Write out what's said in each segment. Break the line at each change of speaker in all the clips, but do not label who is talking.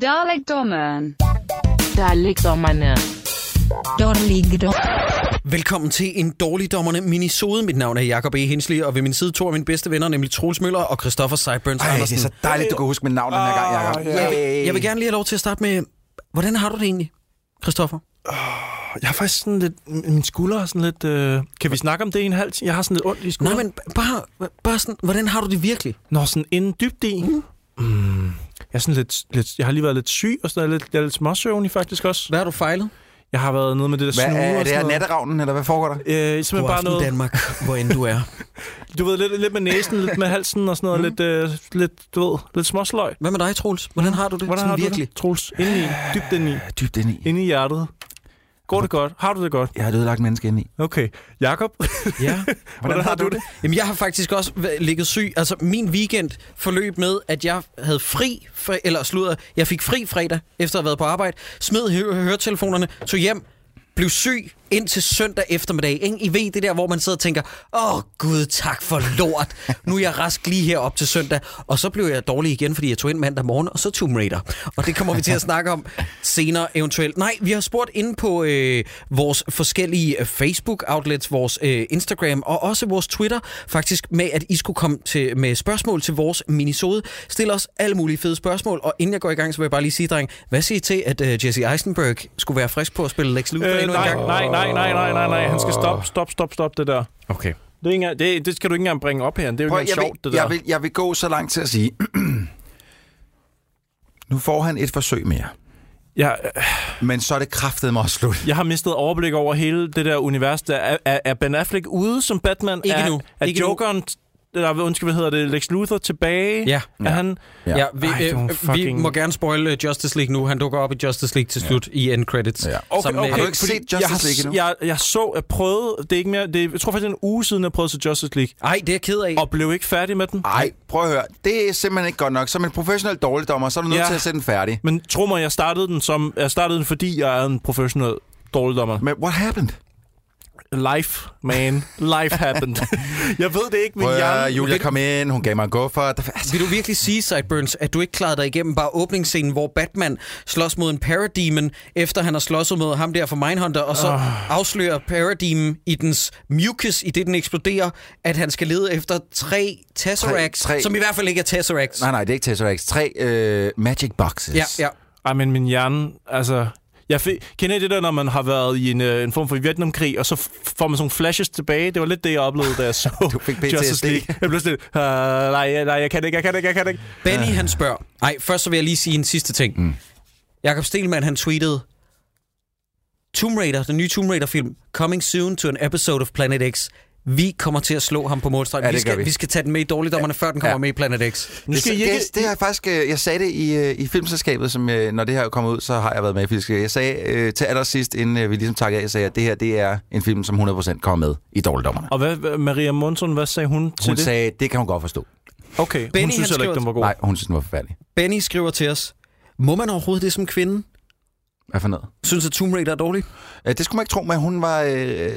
Dalekdommeren.
Dalekdommerne.
Velkommen til en dårligdommerne minisode. Mit navn er Jakob E. Hensley, og ved min side to af mine bedste venner, nemlig Troels Møller og Christoffer Seiburns
Ej, det
Andersen.
er så dejligt, du kan huske mit navn den her gang, Jacob.
jeg, vil, jeg vil gerne lige have lov til at starte med, hvordan har du det egentlig, Christoffer?
Jeg har faktisk sådan lidt... Min skulder er sådan lidt... Øh, kan vi snakke om det i en halv time? Jeg har sådan lidt ondt i
Nej,
skulderen.
men bare, bare sådan, hvordan har du det virkelig?
Når sådan inden dybt i... Mm. Mm, jeg, er sådan lidt, lidt, jeg har lige været lidt syg, og sådan lidt, jeg er lidt småsøvnig faktisk også.
Hvad har du fejlet?
Jeg har været nede med det der
Hvad
snue
er,
og
er det her natteravnen, eller hvad foregår der?
Øh, simpelthen
God
bare noget,
Danmark, hvor end du er.
du ved, lidt, lidt med næsen, lidt med halsen og sådan noget, lidt, øh, lidt, du ved, lidt småsløg.
Hvad med dig, Troels? Hvordan har du det
Hvordan
sådan
har du
virkelig?
det, Troels? Inde i, dybt inde i,
Dybt ind i.
inde i hjertet. Går det godt? Har du det godt?
Jeg har et ødelagt menneske ind i.
Okay. Jakob,
Ja.
hvordan har du det?
Jamen, jeg har faktisk også ligget syg. Altså, min weekend forløb med, at jeg havde fri, fri eller sludder, jeg fik fri fredag, efter at have været på arbejde, smed hø- høretelefonerne, tog hjem, blev syg indtil søndag eftermiddag. Ikke? I ved det der, hvor man sidder og tænker, åh gud, tak for lort. Nu er jeg rask lige her op til søndag. Og så blev jeg dårlig igen, fordi jeg tog ind mandag morgen, og så Tomb Raider. Og det kommer vi til at snakke om senere eventuelt. Nej, vi har spurgt inde på øh, vores forskellige øh, Facebook-outlets, vores øh, Instagram og også vores Twitter, faktisk med, at I skulle komme til, med spørgsmål til vores minisode. Stil os alle mulige fede spørgsmål, og inden jeg går i gang, så vil jeg bare lige sige, dreng, hvad siger I til, at øh, Jesse Eisenberg skulle være frisk på at spille Lex Luthor
Øh,
endnu en
nej,
gang?
nej, nej, nej, nej, nej, nej. Han skal stoppe, stop, stop, stop det der.
Okay.
Det, er ikke det, det skal du ikke engang bringe op her. Det er jo
Prøv,
ikke
jeg,
engang
vil,
sjovt, det der.
jeg, vil, jeg vil gå så langt til at sige, nu får han et forsøg mere.
Jeg,
Men så er det kraftet mig også slut.
jeg har mistet overblik over hele det der univers. Der er, er, er Ben Affleck ude som Batman?
Ikke
er,
nu.
Er
Ikke nu.
Jokeren... Eller, undskyld, hvad hedder det? Lex Luthor tilbage?
Ja.
Er han...
Ja.
Ja, vi,
Ej, var
øh, vi
fucking-
må gerne spoil øh, Justice League nu. Han dukker op i Justice League til slut i end credits.
Ja.
Okay,
med-
okay.
Har du ikke
fordi
set Justice
jeg har,
League endnu?
Jeg, jeg så, jeg prøvede... Det er ikke mere... Det, er- jeg tror faktisk, det er en uge siden, jeg prøvede at se Justice League.
Ej, det er jeg ked af.
Og blev ikke færdig med den.
Nej, prøv at høre. Det er simpelthen ikke godt nok. Som en professionel dårligdommer, så er du nødt
Ja.
til at sætte den færdig.
Men tro mig, jeg startede den, som, jeg startede den fordi jeg er en professionel dårligdommer.
Men what happened?
Life, man. Life happened. jeg ved det ikke, men
Prøv
jeg...
Julia kom ind, hun gav mig en guffer. Altså,
Vil du virkelig sige, Sideburns, at du ikke klarede dig igennem bare åbningsscenen, hvor Batman slås mod en Parademon, efter han har slåsset mod ham der for Mindhunter, og så oh. afslører Parademon i dens mucus, i det den eksploderer, at han skal lede efter tre Tesseracts,
Tre- tre-
som i hvert fald ikke er Tesseracts.
nej, nej, det er ikke Tesseract. Tre øh, magic boxes.
Ja, ja.
Ej, men min hjerne, altså... Jeg fik, kender I det der, når man har været i en, øh, en form for Vietnamkrig, og så f- får man sådan nogle flashes tilbage? Det var lidt det, jeg oplevede, da jeg så
Du fik PTSD.
Justice League. Jeg blev sådan uh, nej, nej, jeg kan det ikke, jeg kan det ikke, jeg kan det ikke.
Benny, han spørger. Ej, først så vil jeg lige sige en sidste ting. Mm. Jakob Stelman, han tweetede, Tomb Raider, den nye Tomb Raider-film, coming soon to an episode of Planet X. Vi kommer til at slå ham på målstregen.
Ja,
vi, skal,
vi.
vi skal tage den med i dårligdommerne, før den kommer
Ja.
med i Planet X.
Nu
Det,
skal I
det,
ikke...
det, det har jeg faktisk, øh, jeg sagde det i, øh, i filmselskabet, som øh, når det her kommer ud, så har jeg været med i filmselskabet. Jeg sagde øh, til allersidst, inden øh, vi ligesom takkede af, jeg sagde, at det her det er en film, som 100% kommer med i dårligdommerne.
Og hvad, Maria Monson, hvad sagde hun til
Hun
det?
sagde, det kan hun godt forstå.
Okay,
Benny,
hun synes heller ikke,
skriver-
den var god.
Nej, hun synes, den var forfærdelig.
Benny skriver til os, må man overhovedet det som kvinde?
Hvad for noget?
Synes, at Tomb Raider er dårlig?
Øh, det skulle man ikke tro, men hun var øh,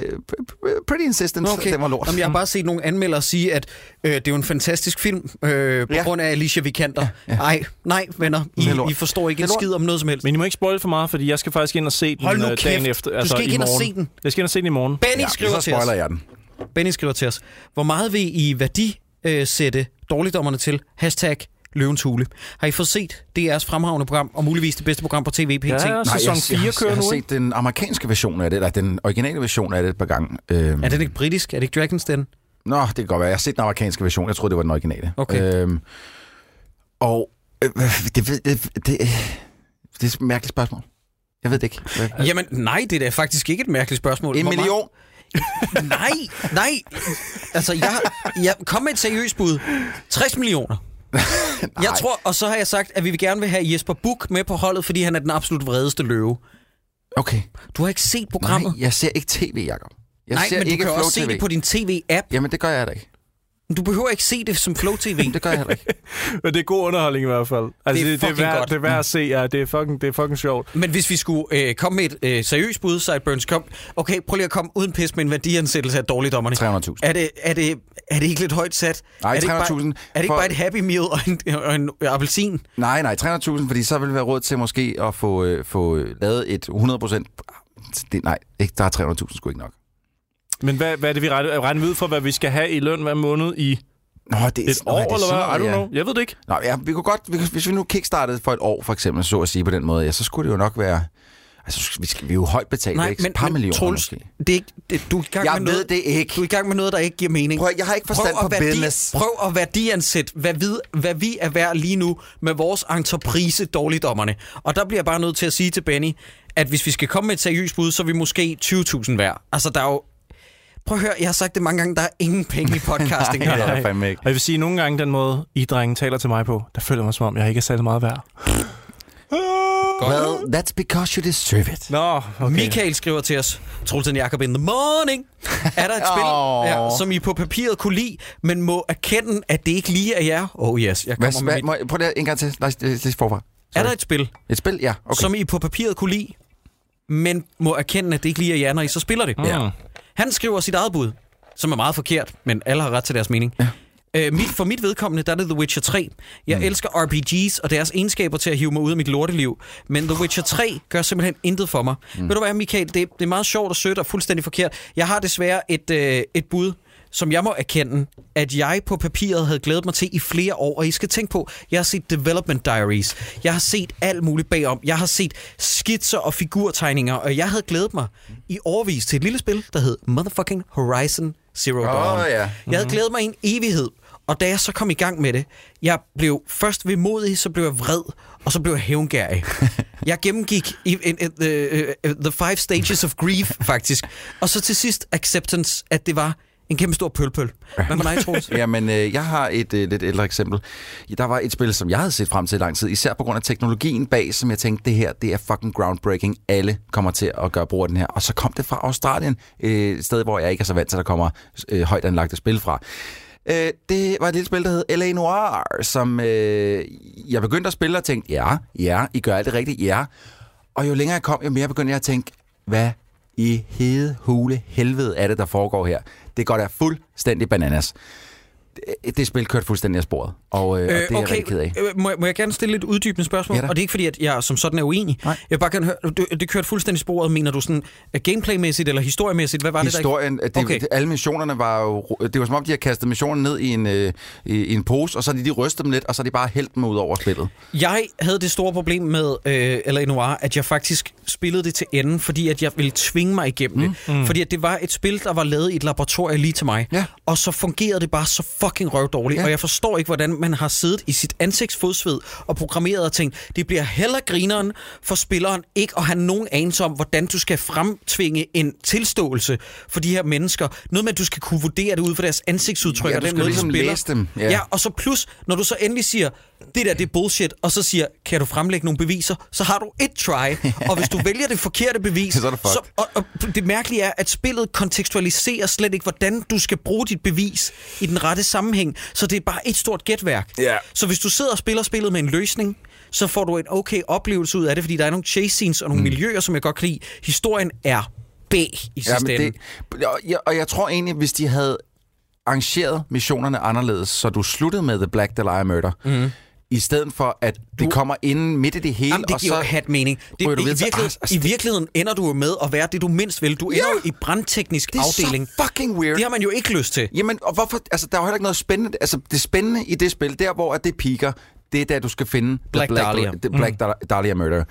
pretty insistent. Okay. Den var lort.
Jamen, jeg har bare set nogle anmeldere sige, at øh, det er jo en fantastisk film øh, på
Ja.
grund af Alicia Vikander. Ja,
ja.
Nej, nej, venner. I. I forstår ikke en skid om noget som helst.
Men I må ikke spoil for meget, fordi jeg skal faktisk ind og se den
Hold nu
øh, dagen
kæft.
efter.
Du skal ikke
i
ind og
morgen.
se den.
Jeg skal ind og se den i morgen.
Benny
ja,
skriver til os.
jeg den.
Benny skriver til os. Hvor meget vil I værdi øh, sætte dårligdommerne til? Hashtag Løvens Hule. Har I fået set DR's fremragende program, og muligvis det bedste program på tv pt?
Ja,
Nej,
sæson
jeg,
4
jeg,
kører
jeg har
nu, ikke?
set den amerikanske version af det, eller den originale version af det et par gange. Øhm,
Er den ikke britisk? Er det ikke Dragon's Den?
Nå, det kan godt være. Jeg har set den amerikanske version. Jeg troede, det var den originale.
Okay.
Øhm, og øh, det, det, det, det, det er et mærkeligt spørgsmål. Jeg ved det ikke. Hvad-
Jamen, nej, det er da faktisk ikke et mærkeligt spørgsmål.
En
Hvor meget-
million?
Nej, nej. Altså, jeg, jeg kom med et seriøst bud. 60 millioner. Jeg tror, og så har jeg sagt, at vi vil gerne vil have Jesper Buch med på holdet, fordi han er den absolut vredeste løve.
Okay.
Du har ikke set
Nej,
programmet?
jeg ser ikke tv, Jacob. Jeg
Nej,
ser
men du
ikke
kan
Flow
også se
TV.
det på din tv-app.
Jamen, det gør jeg da ikke.
Du behøver ikke se det som Flow TV.
Det gør jeg heller ikke.
Men det er god underholdning i hvert fald. Altså,
Det er
det, det, er
fucking
værd,
godt.
det er værd at se, ja. Det er fucking, det er fucking sjovt.
Men hvis vi skulle øh, komme med et øh, seriøst bud, Sideburns, kom. Okay, prøv lige at komme uden pis med en værdiansættelse af dårligdommerne.
300.000.
Er det, er, det, er det ikke lidt højt sat?
Nej,
er det ikke bare,
300.000
er det ikke
for-
bare et Happy Meal og en, og en appelsin?
Nej, nej, 300.000, fordi så vil det være råd til måske at få, øh, få øh, lavet et 100%... Det, nej, ikke, der er 300.000 sgu ikke nok.
Men hvad, hvad er det, vi regner, regner ud for, hvad vi skal have i løn hver måned i
Nå, det er,
et
nå,
år,
det er
eller
sådan
hvad? I
noget,
don't
ja.
know. Jeg ved det ikke.
Nå, ja, vi kunne godt, vi, hvis vi nu kickstartede for et år, for eksempel, så at sige på den måde, ja, så skulle det jo nok være... Altså, vi, skal, vi er jo højt betalt,
Nej,
ikke?
men,
par
men
millioner
Troels,
måske.
det er ikke, det, du er i gang
Jeg
med
ved
noget,
det ikke.
Du er i gang med noget, der ikke giver mening.
Prøv, at- jeg har ikke forstand
prøv
på
værdi,
business.
Prøv at værdiansætte, hvad vi, hvad vi er værd lige nu med vores entreprise dårligdommerne. Og der bliver jeg bare nødt til at sige til Benny, at hvis vi skal komme med et seriøst bud, så er vi måske 20.000 værd. Altså, der er jo... Prøv at høre, jeg har sagt det mange gange, der er ingen penge i podcasting.
Nej,
her.
det er fandme ikke.
Og jeg vil sige, at nogle gange den måde, I drenge taler til mig på, der føler mig som om, jeg ikke er særlig meget værd.
Well, that's because you deserve it.
Nå, okay.
Michael skriver til os, Troelsen Jacob in the morning. Er der et spil,
Åh.
ja, som I på papiret kunne lide, men må erkende, at det ikke lige er jer? Oh yes, jeg kommer
Hvad,
med
hvad,
mit.
må, jeg- prøv lige en gang til. Lad os lige forfra.
Er der et spil,
Et spil? Ja, okay.
som I på papiret kunne lide, men må erkende, at det ikke lige er jer, når I så spiller det?
Ja.
Han skriver sit eget bud, som er meget forkert, men alle har ret til deres mening. Ja. Øh, mit, for mit vedkommende, der er det The Witcher 3. Jeg mm. elsker RPGs og deres egenskaber til at hive mig ud af mit lorteliv. Men The Witcher 3 gør simpelthen intet for mig. Mm. Ved du hvad, Michael? Det, det er meget sjovt og sødt og fuldstændig forkert. Jeg har desværre et, øh, et bud, som jeg må erkende, at jeg på papiret havde glædet mig til i flere år. Og I skal tænke på, jeg har set Development Diaries. Jeg har set alt muligt bagom. Jeg har set skitser og figurtegninger, og jeg havde glædet mig i overvis til et lille spil, der hed Motherfucking Horizon Zero Dawn.
Åh, ja.
Jeg havde glædet mig i en evighed, og da jeg så kom i gang med det, jeg blev først vemodig, så blev jeg vred, og så blev jeg hævngærig. jeg gennemgik i, in, in, the, uh, the five stages of grief, faktisk. Og så til sidst acceptance, at det var en kæmpe stor pølpøl. Hvad med dig, Troels?
Jamen, øh, jeg har et øh, lidt ældre eksempel. Der var et spil, som jeg havde set frem til i lang tid, især på grund af teknologien bag, som jeg tænkte, det her, det er fucking groundbreaking. Alle kommer til at gøre brug af den her. Og så kom det fra Australien, øh, et sted, hvor jeg ikke er så vant til, at der kommer øh, højt anlagte spil fra. Øh, det var et lille spil, der hed L.A. Noir, som øh, jeg begyndte at spille og tænkte, ja, ja, I gør alt det rigtigt, ja. Og jo længere jeg kom, jo mere begyndte jeg at tænke, hvad i hede hule helvede er det, der foregår her? Det går da fuldstændig bananas. Det, spil kørte fuldstændig af sporet, og, øh, og det er jeg rigtig ked af.
øh, må, jeg- må jeg gerne stille et uddybende spørgsmål?
Ja da.
og det er ikke fordi, at jeg som sådan er uenig.
Nej.
Jeg vil bare gerne høre, det, det kørte fuldstændig sporet. Mener du sådan uh, gameplaymæssigt eller historiemæssigt? Hvad var det,
Historien, det,
Okay.
okay. det, alle missionerne var jo... Det var som om, de har kastet missionen ned i en, øh, i, en pose, og så de lige rystet dem lidt, og så de bare hældt dem ud over spillet.
Jeg havde det store problem med øh, L.A. Noir, at jeg faktisk spillede det til enden, fordi at jeg ville tvinge mig igennem mm. det. Fordi at det var et spil, der var lavet i et laboratorium lige til mig.
Ja.
Og så fungerede det bare så fucking røvdårligt. Ja. Og jeg forstår ikke, hvordan man har siddet i sit ansigtsfodsved og programmeret og tænkt, det bliver heller grineren for spilleren ikke at have nogen anelse om, hvordan du skal fremtvinge en tilståelse for de her mennesker. Noget med, at du skal kunne vurdere det ud fra deres ansigtsudtryk
Ja,
og den måde,
ligesom
de spiller.
læse dem.
Ja.
Ja.
og så plus, når du så endelig siger, det der det er bullshit, og så siger, kan du fremlægge nogle beviser, så har du et try, og hvis du vælger det forkerte bevis,
Så er det
så, og, og det mærkelige er, at spillet kontekstualiserer slet ikke, hvordan du skal bruge dit bevis i den rette sammenhæng, så det er bare et stort gætværk.
Ja.
Så hvis du sidder og spiller spillet med en løsning, så får du en okay oplevelse ud af det, fordi der er nogle chase scenes og nogle mm. miljøer, som jeg godt kan lide. Historien er B i sidste
Ja, men det, og, jeg, og jeg tror egentlig, hvis de havde arrangeret missionerne anderledes, så du sluttede med The Black Dahlia Murder, mm. I stedet for at det
Du-
kommer ind midt i det hele,
Jamen, det
og
giver
så...
hat mening. Det,
du
i, virkeligheden, I
det-
virkeligheden ender du jo med at være det, du mindst vil. Du ender
Ja.
jo i brandteknisk
det er
afdeling.
så fucking weird.
Det har man jo ikke lyst til.
Jamen, og hvorfor... Altså, der er jo heller ikke noget spændende... Altså, det spændende i det spil, der hvor at det piker, det er der, du skal finde... The
Black Dahlia.
The Black mm. Dahlia Murder.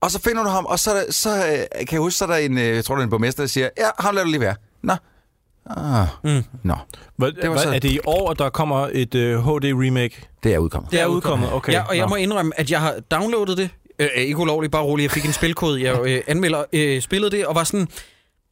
Og så finder du ham, og så, der, så øh, kan jeg huske, så er der en, øh, jeg tror, det er en borgmester, der siger, ja, ham lader du lige være. Nå. Ah. Mm. Nå,
Hvad,
Det var så-
Er det i år, at der kommer et uh, HD-remake?
det er udkommet.
Det er udkommet, okay.
Ja, og jeg
Nå.
må indrømme, at jeg har downloadet det. Øh, ikke ulovligt, bare roligt. Jeg fik en spilkode. Jeg øh, anmelder øh, spillet det, og var sådan,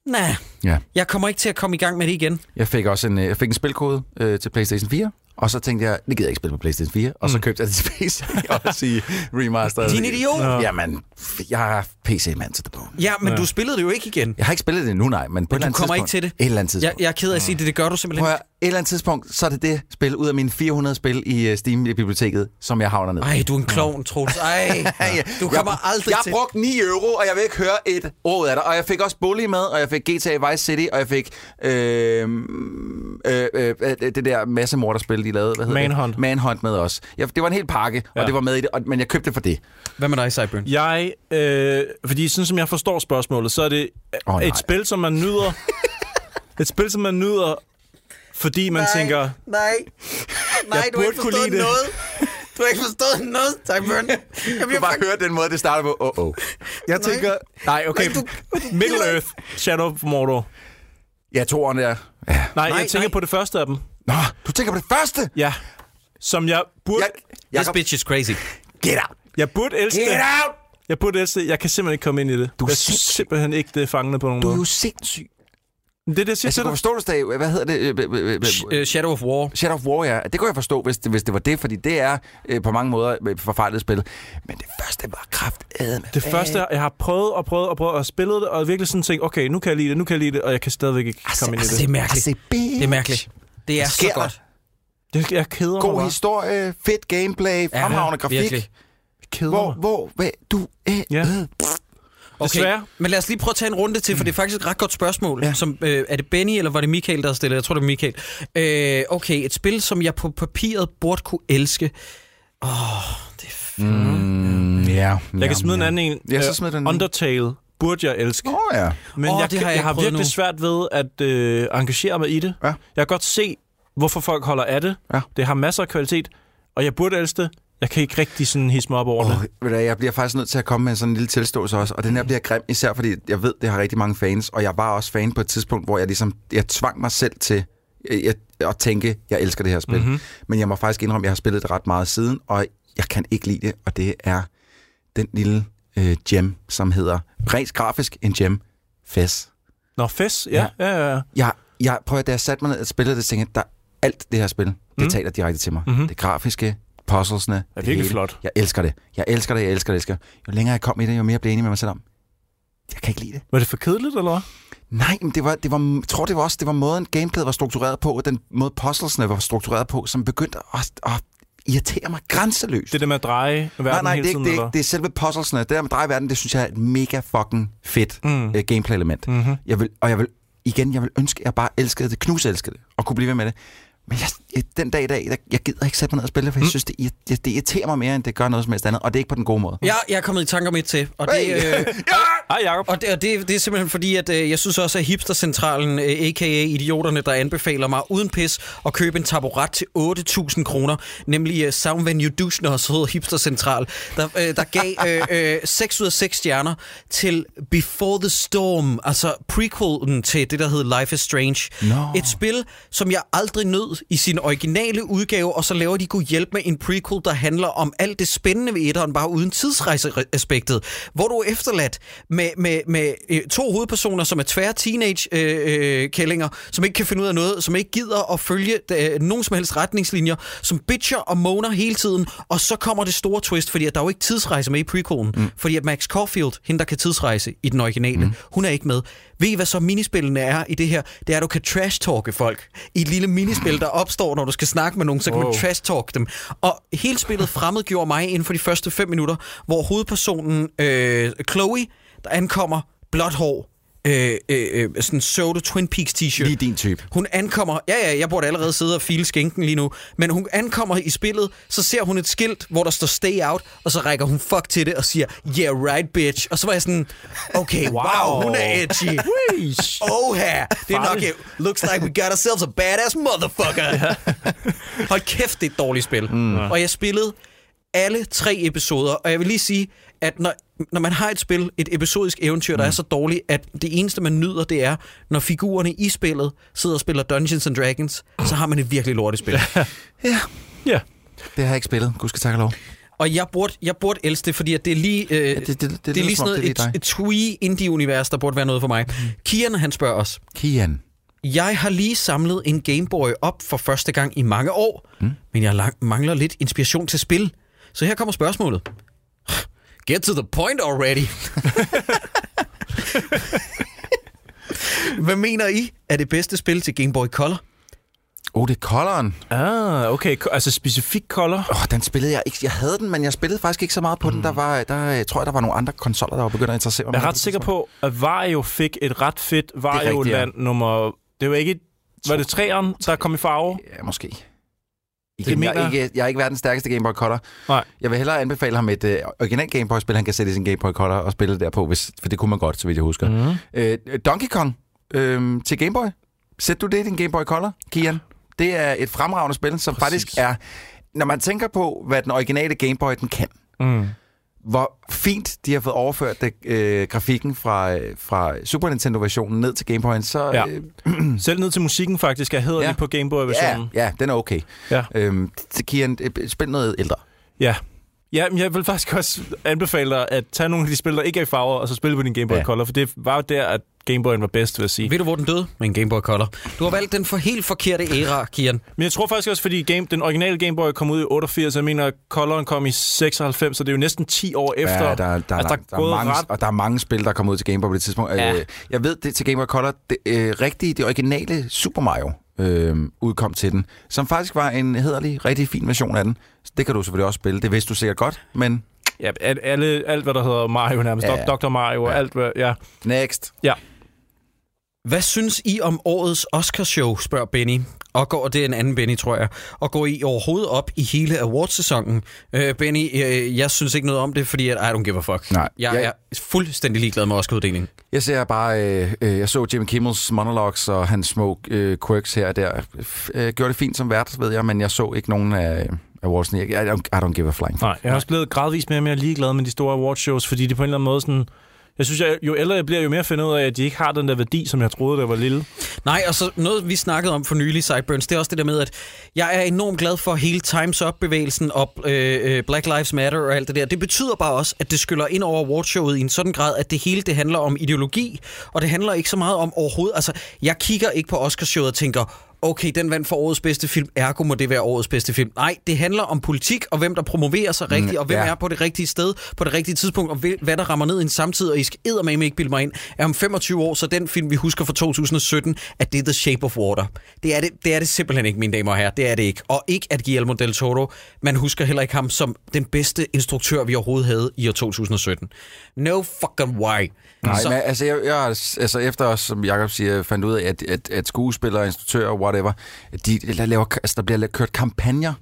nej,
Ja.
jeg kommer ikke til at komme i gang med det igen.
Jeg fik også en, øh, jeg fik en spilkode øh, til PlayStation 4, og så tænkte jeg, det gider jeg ikke spille på PlayStation 4, og så købte jeg det til PC, også i remastered.
Din idiot!
Nå.
Jamen, jeg, PC-mand til the bone.
Ja, men
Ja.
du spillede det jo ikke igen.
Jeg har ikke spillet det endnu, nej, men på et eller andet
kommer ikke til det.
Et eller andet
Jeg,
tidspunkt.
jeg er ked af at sige det, det gør du simpelthen
Prøv et eller andet tidspunkt, så er det det spil ud af mine 400 spil i uh, Steam-biblioteket, som jeg havner ned.
Ej, du er en klovn, Troels. Ej, du kommer
jeg,
aldrig
jeg
til...
har brugt 9 euro, og jeg vil ikke høre et ord af dig. Og jeg fik også Bully med, og jeg fik GTA Vice City, og jeg fik øh, øh, øh, øh, det der massemorderspil, de lavede. Hvad hedder
Manhunt.
Det? Manhunt med os. Ja, det var en hel pakke, ja. Og det var med i det, og, men jeg købte det for det.
Hvad med dig, Cyburn?
Jeg, øh, fordi sådan som jeg forstår spørgsmålet, så er det oh,
nej.
et spil, som man nyder... et spil, som man nyder, fordi man nej. tænker,
nej. Nej,
Jeg
du har ikke forstået
det.
noget. Du har ikke forstået noget, Cyburn. Jeg
Du
bliver
bare
fucking...
høre den måde, det starter på. Oh, oh.
jeg tænker... Nej, okay.
Nej,
Middle Earth, Shadow of Mordor.
Ja, toeren der. Ja.
Nej,
Nej,
jeg tænker
nej.
på det første af dem.
Nå, du tænker på det første?
Ja. Som jeg burde...
Jeg,
This
Jacob,
bitch is crazy.
get out!
Jeg burde elske
Get out!
Jeg burde elske det. Jeg kan simpelthen ikke komme ind i det.
Du er
jeg synes simpelthen ikke, det er fangende på nogen
Du er
måde.
jo sindssyg.
Det er det, jeg siger
Altså,
til dig.
hvad hedder det? Øh, øh, øh,
Shadow of War.
Shadow of War, ja. Det kunne jeg forstå, hvis det, hvis det var det, fordi det er øh, på mange måder et forfejlet spil. Men det første var kraft
Det første, jeg har prøvet og prøvet og prøvet og spillet det, og virkelig sådan tænkt, okay, nu kan jeg lide det, nu kan jeg lide det, og jeg kan stadigvæk ikke komme ind i
altså,
det.
det er mærkeligt.
Altså.
Det er mærkeligt. Det er så godt.
det jeg keder mig
God
bare.
historie, fedt gameplay, fremragende grafik.
virkelig.
Keder
Hvor,
mig.
hvor, hvad, du er...
Ja.
Øh,
Okay,
Desværre.
men lad os lige prøve at tage en runde til, for det er faktisk et ret godt spørgsmål.
Ja.
Som, øh, er det Benny, eller var det Michael, der har stillet? Jeg tror, det er Michael. Øh, okay, et spil, som jeg på papiret burde kunne elske. Åh, det er f-
mm, ja,
Jeg kan smide en anden en.
Ja, så
Øh,
smid den.
Undertale burde jeg elske.
Åh, oh, ja.
Men
Åh,
jeg,
det har jeg
jeg har virkelig
nu.
svært ved at øh, engagere mig i det.
Ja.
Jeg kan godt se, hvorfor folk holder af det.
Ja.
Det har masser af kvalitet, og jeg burde elske det. Jeg kan ikke rigtig sådan hisse mig op over
Oh,
det.
ved du, hvad, jeg bliver faktisk nødt til at komme med sådan en lille tilståelse også, og den her bliver grim, især fordi jeg ved, det har rigtig mange fans, og jeg var også fan på et tidspunkt, hvor jeg ligesom, jeg tvang mig selv til øh, jeg, at tænke, jeg elsker det her spil. Mm-hmm. Men jeg må faktisk indrømme, at jeg har spillet det ret meget siden, og jeg kan ikke lide det, og det er den lille øh, gem, som hedder, rent grafisk en gem, Fes.
Nå, fes. Ja, ja, ja. ja.
Jeg, jeg prøver, da jeg satte mig ned og spillede det, tænkte jeg, der, alt det her spil, det
Mm.
taler direkte til mig.
Mhm.
Det grafiske, puzzlesne, det
virkelig
hele.
flot.
Jeg elsker det. Jeg elsker det, jeg elsker det, jeg elsker det. Jo længere jeg kom i det, jo mere blev jeg enig med mig selv om. Jeg kan ikke lide det.
Var det for kedeligt, eller hvad?
Nej, men det var, det var, jeg tror det var også, det var måden gameplayet var struktureret på, og den måde puzzlesne var struktureret på, som begyndte at, at irritere mig grænseløst.
Det der med at dreje verden
nej, nej,
hele
det
tiden,
det, er,
eller?
det er selve puzzlesne. Det der med dreje verden, det synes jeg er et mega fucking fedt
mm.
uh, gameplay-element.
Mm-hmm.
Jeg vil, og jeg vil, igen, jeg vil ønske, at jeg bare elskede det, knuselskede det, og kunne blive ved med det. Men jeg, jeg, den dag i dag, jeg, jeg gider ikke sætte mig ned og spille, for jeg
Mm.
synes, det, ir- det, det irriterer mig mere, end det gør noget som helst andet, og det er ikke på den gode måde.
Jeg, jeg er kommet i tanker om et til, og det,
Hey!
øh,
Hej, Jacob.
og det, og det, det er simpelthen fordi, at øh, jeg synes også, at Hipstercentralen, øh, a.k.a. idioterne, der anbefaler mig uden pis at købe en taburet til 8.000 kroner, nemlig øh, Sound Venue Duschner, så hedder Hipstercentral, der, øh, der gav øh, øh, 6 ud af 6 stjerner til Before the Storm, altså prequelen til det, der hedder Life is Strange.
Nå.
Et spil, som jeg aldrig nød i sin originale udgave, og så laver de kunne hjælpe med en prequel, der handler om alt det spændende ved etteren, bare uden tidsrejseaspektet, hvor du er efterladt med, med, med øh, to hovedpersoner, som er tvære teenage-kællinger, som ikke kan finde ud af noget, som ikke gider at følge øh, nogen som helst retningslinjer, som bitcher og moaner hele tiden, og så kommer det store twist, fordi at der er jo ikke tidsrejse med i prequelen, mm. fordi at Max Caulfield, hende der kan tidsrejse i den originale, mm. hun er ikke med. Ved I, hvad så minispillene er i det her? Det er, at du kan trash-talke folk i et lille minispil, der opstår, når du skal snakke med nogen, så kan
Wow.
du trash-talk dem. Og hele spillet fremmedgjorde mig inden for de første fem minutter, hvor hovedpersonen øh, Chloe, der ankommer blåt hår, øh, øh, øh, sådan Soda Twin Peaks t-shirt.
Lige din type.
Hun ankommer, ja ja, jeg burde allerede sidde og file skænken lige nu, men hun ankommer i spillet, så ser hun et skilt, hvor der står stay out, og så rækker hun fuck til det og siger, yeah right bitch, og så var jeg sådan, okay, wow, wow hun er edgy. Oh her, det er nok it. Looks like we got ourselves a badass motherfucker. Hold kæft, det er et dårligt spil. Mm. Og jeg spillede alle tre episoder, og jeg vil lige sige, at når, når man har et spil, et episodisk eventyr, der er så dårligt, at det eneste, man nyder, det er, når figurerne i spillet sidder og spiller Dungeons and Dragons, så har man et virkelig lortet spil.
Ja,
Ja.
det har jeg ikke spillet. Gud skal takke lov.
Og jeg burde, jeg burde elske det, fordi at det er lige, øh, ja,
det- det- det
det, det er lige sådan
om, det er
noget, et, et twee indie-univers, der burde være noget for mig. Mm. Kian, han spørger os,
Kian.
Jeg har lige samlet en Game Boy op for første gang i mange år, mm. men jeg mangler lidt inspiration til spil. Så her kommer spørgsmålet. Get to the point already. Hvad mener I er det bedste spil til Game Boy Color?
Oh, det er Coloren.
Ah, okay. Altså specifik color.
Åh, oh, den spillede jeg ikke. Jeg havde den, men jeg spillede faktisk ikke så meget på mm. den. Der var, der, jeg tror jeg, der var nogle andre konsoller, der var begyndt at interessere mig.
Jeg er ret sikker på, at Vario fik et ret fedt Vario-land nummer... Det var ikke... Var det træeren, der kom i farve?
Ja, måske. Igen, jeg,
mener
er ikke, jeg er ikke verdens stærkeste Game Boy Color.
Nej.
Jeg vil hellere anbefale ham et øh, original Game Boy-spil, han kan sætte i sin Game Boy Color og spille derpå, hvis, for det kunne man godt, så vidt jeg husker. Mm. Øh, Donkey Kong øh, til Game Boy. Sæt du det i din Game Boy Color, Kian? Det er et fremragende spil, som
Præcis.
faktisk er... Når man tænker på, hvad den originale Game Boy den kan,
Mm.
Hvor fint de har fået overført det, øh, grafikken fra, øh, fra Super Nintendo-versionen ned til Game Boy'en, så...
Ja.
Øh,
Selv ned til musikken faktisk er hedder
Ja.
ja. på Game
ja,
Boy-versionen.
ja, den er okay.
Ja.
Øhm, Kian, øh, spil noget ældre.
Ja. Ja, men jeg vil faktisk også anbefale dig at tage nogle af de spil, der ikke er i farver, og så spille på din Game Boy
Ja.
Color, for det var jo der, at Game Boy'en var bedst, vil jeg sige.
Ved du, hvor den døde? Med en Game Boy Color. Du har valgt den for helt forkerte æra, Kian.
Men jeg tror faktisk også, fordi game, den originale Game Boy kom ud i 88, jeg mener, at Coloren kom i 96, så det er jo næsten 10 år efter.
Ja, der, der, der,
altså,
der, der, er
gået
mange,
ret-
og der er mange spil, der kommer ud til Game Boy på det tidspunkt.
Ja.
Øh, jeg ved, det til Game Boy Color, det, øh, rigtige, det originale Super Mario øh, udkom til den, som faktisk var en hederlig, rigtig fin version af den. Det kan du selvfølgelig også spille. Det vidste du sikkert godt, men
Ja, al- alle, alt, hvad der hedder Mario nærmest.
Ja.
Ja. Dr. Mario og
Ja.
alt, hvad... Ja.
next.
Hvad synes I om årets Oscarshow, spørger Benny. Og går, det er en anden Benny, tror jeg. Og går I overhovedet op i hele awardsæsonen? Øh, Benny, øh, jeg synes ikke noget om det, fordi at I don't give a fuck.
Nej.
Jeg
Jeg-
er fuldstændig ligeglad med Oscar-uddelingen.
Jeg ser bare, øh, øh, jeg så Jimmy Kimmels monologues og hans små øh, quirks her og der. Øh, gjorde det fint som vært, ved jeg, men jeg så ikke nogen af awardsene. Jeg, I, don't, I don't give a flying fuck.
Nej, jeg er også blevet gradvist mere og mere ligeglad med de store awardshows, fordi det på en eller anden måde sådan... Jeg synes, jeg, jo ældre jeg bliver, jo mere finder ud af, at de ikke har den der værdi, som jeg troede, der var lille.
Nej, og så noget, vi snakkede om for nylig, Sideburns, det er også det der med, at jeg er enormt glad for hele Time's Up-bevægelsen og øh, øh, Black Lives Matter og alt det der. Det betyder bare også, at det skyller ind over awardshowet i en sådan grad, at det hele det handler om ideologi, og det handler ikke så meget om overhovedet. Altså, jeg kigger ikke på Oscarshowet og tænker, okay, den vandt for årets bedste film, ergo må det være årets bedste film. Nej, det handler om politik, og hvem der promoverer sig rigtigt,
Mm,
og hvem
ja.
er på det rigtige sted, på det rigtige tidspunkt, og hvad der rammer ned i en samtid, og I skal eddermame ikke bilde mig ind, at om 25 år, så den film, vi husker fra 2017, at det er The Shape of Water. Det er det, det er det simpelthen ikke, mine damer og herrer. Det er det ikke. Og ikke at Guillermo del Toro, man husker heller ikke ham som den bedste instruktør, vi overhovedet havde i år 2017. No fucking why.
Nej,
så,
men altså, jeg, jeg, altså efter os, som Jacob siger, fandt ud af, at, at, at skuespillere, instruktører, whatever, de laver, altså, der bliver kørt kampagner.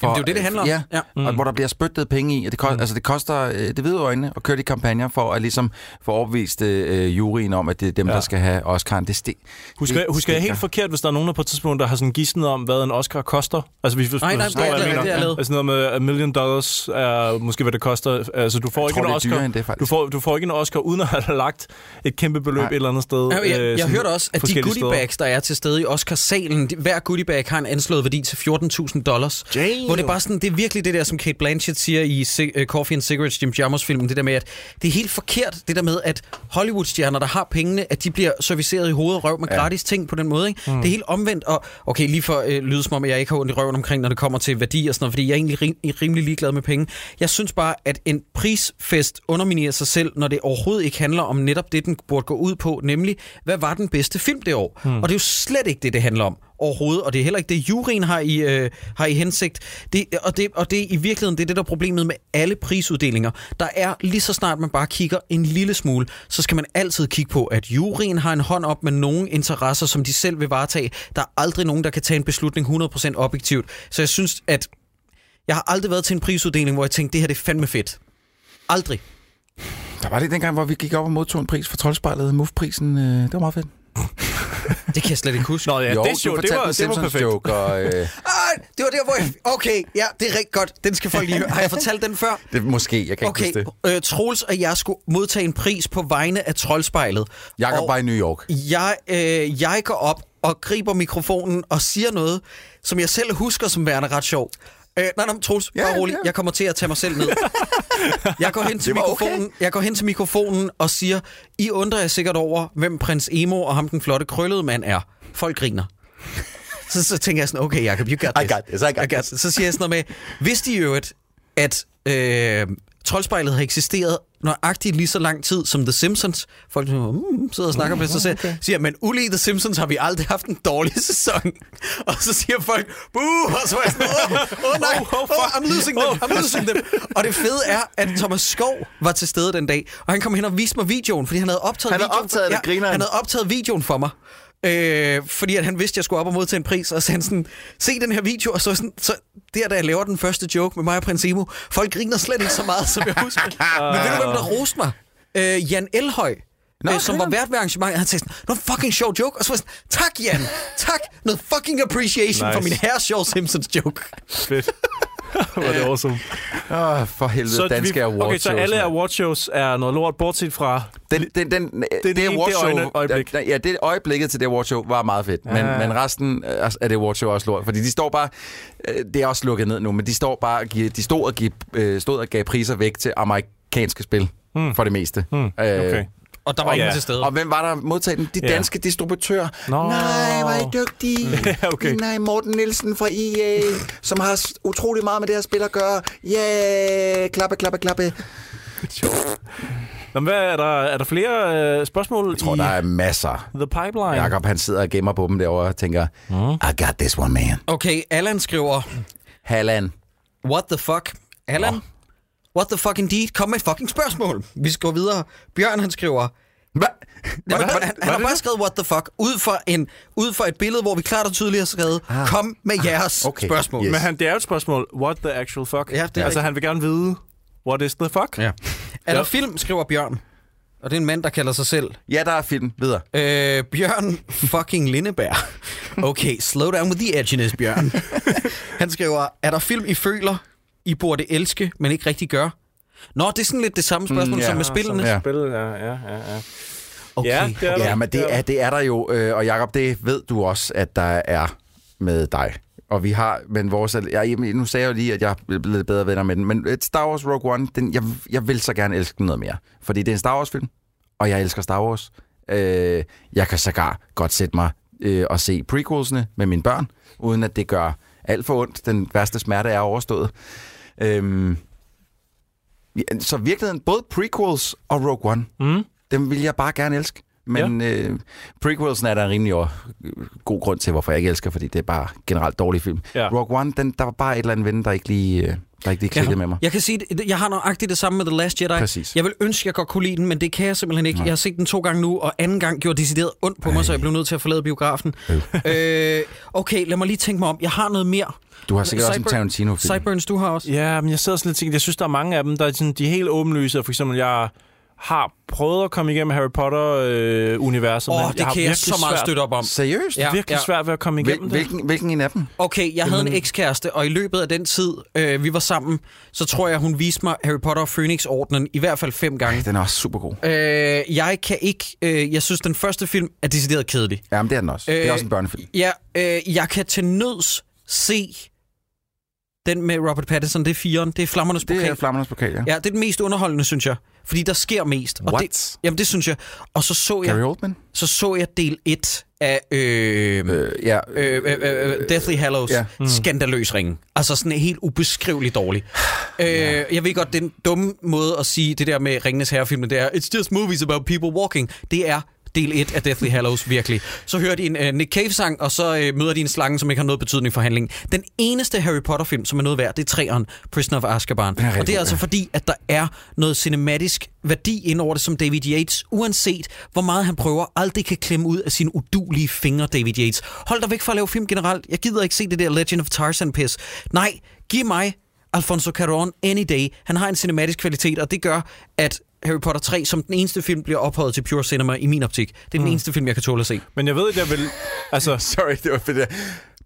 For,
Jamen, det er jo det, det handler om.
Ja,
Ja.
mm. og hvor der bliver spyttet penge i. Og det, koster, mm. altså, det koster øh, det hvide øjne at køre de kampagner for at ligesom få overbevist øh, juryen om, at det er dem, ja. Der skal have Oscar'en. Det sti-
Husker,
det
husker jeg helt forkert, hvis der er nogen, der på et tidspunkt, der har sådan gidsnet om, hvad en Oscar koster? Altså, vi forstår,
Nej, nej,
forstår,
er-
hvad jeg
det er-
mener.
det er lavet.
Altså noget med a million dollars er måske, hvad det koster. Altså, du får
Jeg
ikke
tror,
en Oscar.
det.
Du får, du får ikke en Oscar, uden at have lagt et kæmpe beløb
Nej.
et eller andet sted.
Ja, jeg,
øh,
jeg
sådan
hørte også, at de
forskellige
goodie bags, der er til stede i Oscar-salen, de- hver goodie bag har en anslået værdi til 14.000 dollars.
Damn.
Hvor det er bare sådan, det er virkelig det der, som Kate Blanchett siger i uh, Coffee and Cigarettes, Jim Jarmusch-filmen, det der med, at det er helt forkert, det der med, at Hollywood-stjerner, der har pengene, at de bliver serviceret i hovedet og røv med
Ja.
gratis ting på den måde. Ikke? Mm. Det er helt omvendt, og okay, lige for øh, lyde som om, jeg ikke har ondt i røven omkring, når det kommer til værdi og sådan noget, fordi jeg er egentlig rim, rimelig ligeglad med penge. Jeg synes bare, at en prisfest underminerer sig selv, når det overhovedet ikke handler om netop det, den burde gå ud på, nemlig, hvad var den bedste film det år? Mm. Og det er jo slet ikke det, det handler om overhovedet, og det er heller ikke det, juryen har i, øh, har i hensigt. Det, og, det, og det er i virkeligheden det, er det der er problemet med alle prisuddelinger. Der er lige så snart man bare kigger en lille smule, så skal man altid kigge på, at juryen har en hånd op med nogle interesser, som de selv vil varetage. Der er aldrig nogen, der kan tage en beslutning 100% objektivt. Så jeg synes, at jeg har aldrig været til en prisuddeling, hvor jeg tænkte, det her det er fandme fedt. Aldrig.
Der var det dengang, hvor vi gik op og modtog en pris for troldspejlet. MUF-prisen, øh, det var meget fedt.
Det kan jeg slet ikke huske.
Nå ja,
jo,
det, show, det, var, det var perfekt.
joke, og øh,
Ah, det var der, hvor jeg... Okay, ja, det er rigtig godt. Den skal folk lige høre. Har jeg fortalt den før?
det måske, jeg kan ikke
Okay,
huske det.
øh, Troels og jeg skulle modtage en pris på vegne af Troldspejlet.
Jakob
og
var i New York.
jeg, øh, jeg går op og griber mikrofonen og siger noget, som jeg selv husker som værende ret sjov. Øh, nej, nej, Troels,
Ja,
bare rolig.
ja.
Jeg kommer til at tage mig selv ned. Jeg går hen til,
var okay.
mikrofonen, jeg går hen til mikrofonen og siger, I undrer jer sikkert over, hvem prins Emo og ham den flotte krøllede mand er. Folk griner. Så, så tænker jeg sådan, okay Jacob, you got
I
this.
got this, I got
this. Så siger jeg sådan noget med, vidste I i øvrigt, at øh, Troldspejlet har eksisteret nøjagtigt lige så lang tid som The Simpsons. Folk mm, sidder og snakker med sig selv. Okay. Siger, men ulige The Simpsons har vi aldrig haft en dårlig sæson. Og så siger folk, buh, og så er jeg sådan, åh, oh, nej, oh, I'm losing them, I'm losing them. Og det fede er, at Thomas Skov var til stede den dag, og han kom hen og viste mig videoen, fordi han havde optaget
Han havde
videoen.
optaget det, grineren.
han havde optaget videoen for mig. Øh, fordi at han vidste, at jeg skulle op og modtage en pris, og så han sådan, se den her video, og så, sådan, så der, da jeg laver den første joke med mig og Prins Emo, folk griner slet ikke så meget, som jeg husker. Men ved du, hvem der roste mig? Øh, Jan Elhøj,
Nå,
øh, som var vært ved arrangementet, han sagde sådan, noget fucking sjov joke, og så var jeg sådan, tak Jan, tak, noget fucking appreciation nice. for min herre sjov Simpsons joke.
Fedt. Var det awesome.
Åh, for helvede, så danske
vi,
award
Okay, så alle award shows er noget lort, bortset fra...
Den, den, den, det,
det
det, award
det
show,
øjne- øjeblik.
Ja, det øjeblikket til det award show var meget fedt. Men,
Ja.
men resten øh, af det award show er også lort. Fordi de står bare... øh, Det er også lukket ned nu, men de står bare... De stod og, giv, øh, stod og gav priser væk til amerikanske spil.
Hmm.
For det meste. Øh,
okay.
Og der var
Og
ingen
ja.
til stede.
Og hvem var der modtaget den? De
Ja.
danske distributører.
Nå.
Nej, er I dygtige.
Ja, okay.
Nej, Morten Nielsen fra EA, som har utrolig meget med det her spil at gøre. Yeah, klappe, klappe, klappe.
Nå, hvad, er, der, er der flere øh, spørgsmål
Jeg tror,
i
der er masser.
The Pipeline?
Jakob, han sidder og gemmer på dem derovre og tænker, I got this one, man.
Okay, Allan skriver,
Halland.
what the fuck? Allan?
Nå.
What the fuck indeed? Kom med et fucking spørgsmål. Vi skal gå videre. Bjørn, han skriver,
Hvad?
Jamen, han, han, han har bare skrevet what the fuck ud fra, en, ud fra et billede, hvor vi klart og tydeligt har skrevet, ah. kom med jeres
okay.
spørgsmål.
Yes.
Men han, det er jo et spørgsmål. What the actual fuck?
Ja, det er
altså, han vil gerne vide, what is the fuck?
Ja. Er der
Ja.
film, skriver Bjørn. Og det er en mand, der kalder sig selv.
Ja, der er film. Videre.
Øh, Bjørn fucking Lindebær. Okay, slow down with the edginess, Bjørn. Han skriver, er der film, I føler, I burde elske, men ikke rigtig gør? Nå, det er sådan lidt det samme spørgsmål
Mm,
mm,
ja.
som med spillene.
Ja.
Spillet, ja, ja, ja. ja.
Okay.
Ja, det er der.
Ja, men det er, det er der jo. Øh, og Jacob, det ved du også, at der er med dig. Og vi har, men vores... Jeg, nu sagde jeg jo lige, at jeg er blevet bedre venner med den, men et Star Wars Rogue One, den, jeg, jeg vil så gerne elske den noget mere. Fordi det er en Star Wars-film, og jeg elsker Star Wars. Øh, jeg kan sågar godt sætte mig øh, og se prequelsene med mine børn, uden at det gør alt for ondt. Den værste smerte er overstået. Øh, ja, så virkeligheden, både prequels og Rogue One,
Mm.
dem vil jeg bare gerne elske. Men ja. øh, prequelsen er der en rimelig øh, god grund til, hvorfor jeg ikke elsker, fordi det er bare generelt dårlig film.
Ja.
Rogue One, den, der var bare et eller andet ven, der ikke lige, øh, der ikke lige klikkede med mig.
Jeg kan sige, jeg har nøjagtigt det samme med The Last Jedi.
Præcis.
Jeg vil ønske, jeg godt kunne lide den, men det kan jeg simpelthen ikke.
Nej.
Jeg har set den to gange nu, og anden gang gjorde decideret ondt på mig, så jeg blev nødt til at forlade biografen. øh, okay, lad mig lige tænke mig om. Jeg har noget mere.
Du har sikkert også en
Cyber-
Tarantino-film.
Sideburns, du har også.
Ja, men jeg sidder sådan lidt og tænker, jeg synes, der er mange af dem, der er, sådan, de er helt åbenlyse. For eksempel, jeg har prøvet at komme igennem Harry Potter-universet.
Åh,
men
oh, det
har
kan jeg
virkelig
så meget
svært,
støtte op om.
Seriøst?
Ja.
Ja, virkelig svært ved at komme
Hvil,
igennem det.
hvilken, hvilken en af dem?
Okay, jeg havde en ekskæreste, og i løbet af den tid, øh, vi var sammen, så tror jeg, hun viste mig Harry Potter og Phoenix-ordenen i hvert fald fem gange.
Den er også super god.
Øh, jeg kan ikke... Øh, jeg synes, den første film er decideret kedelig.
Jamen, det er den også. det er
Øh,
også en børnefilm.
Ja, øh, jeg kan til nøds se den med Robert Pattinson. Det er firen. Det er Flammernes
Det
Pokal.
er Flammernes Pokal, ja.
Ja, det er den mest underholdende, synes jeg. Fordi der sker mest. Og
What?
det, jamen, det synes jeg. Og så så
Gary
jeg,
Oldman?
så, så jeg del 1 af øh, øh,
Øh, ja.
øh, øh, Deathly Hallows
Ja.
mm. skandaløs ringen. Altså sådan helt ubeskriveligt dårlig. øh, jeg ved godt, den dumme måde at sige det der med Ringenes Herre-filmen, det er, it's just movies about people walking. Det er del 1 af Deathly Hallows, virkelig. Så hører de en uh, Nick Cave-sang, og så uh, møder de en slange, som ikke har noget betydning for handlingen. Den eneste Harry Potter-film, som er noget værd, det er træeren, Prisoner of Azkaban. Og det er altså fordi, at der er noget cinematisk værdi ind over det, som David Yates, uanset hvor meget han prøver, aldrig kan klemme ud af sine udulige fingre, David Yates. Hold dig væk fra at lave film generelt. Jeg gider ikke se det der Legend of Tarzan-pis. Nej, giv mig Alfonso Cuarón any day. Han har en cinematisk kvalitet, og det gør, at Harry Potter 3 som den eneste film bliver ophøjet til Pure Cinema i min optik. Det er den eneste film, jeg kan tåle at se.
Men jeg ved, at jeg vil... Altså,
Sorry, det var for det.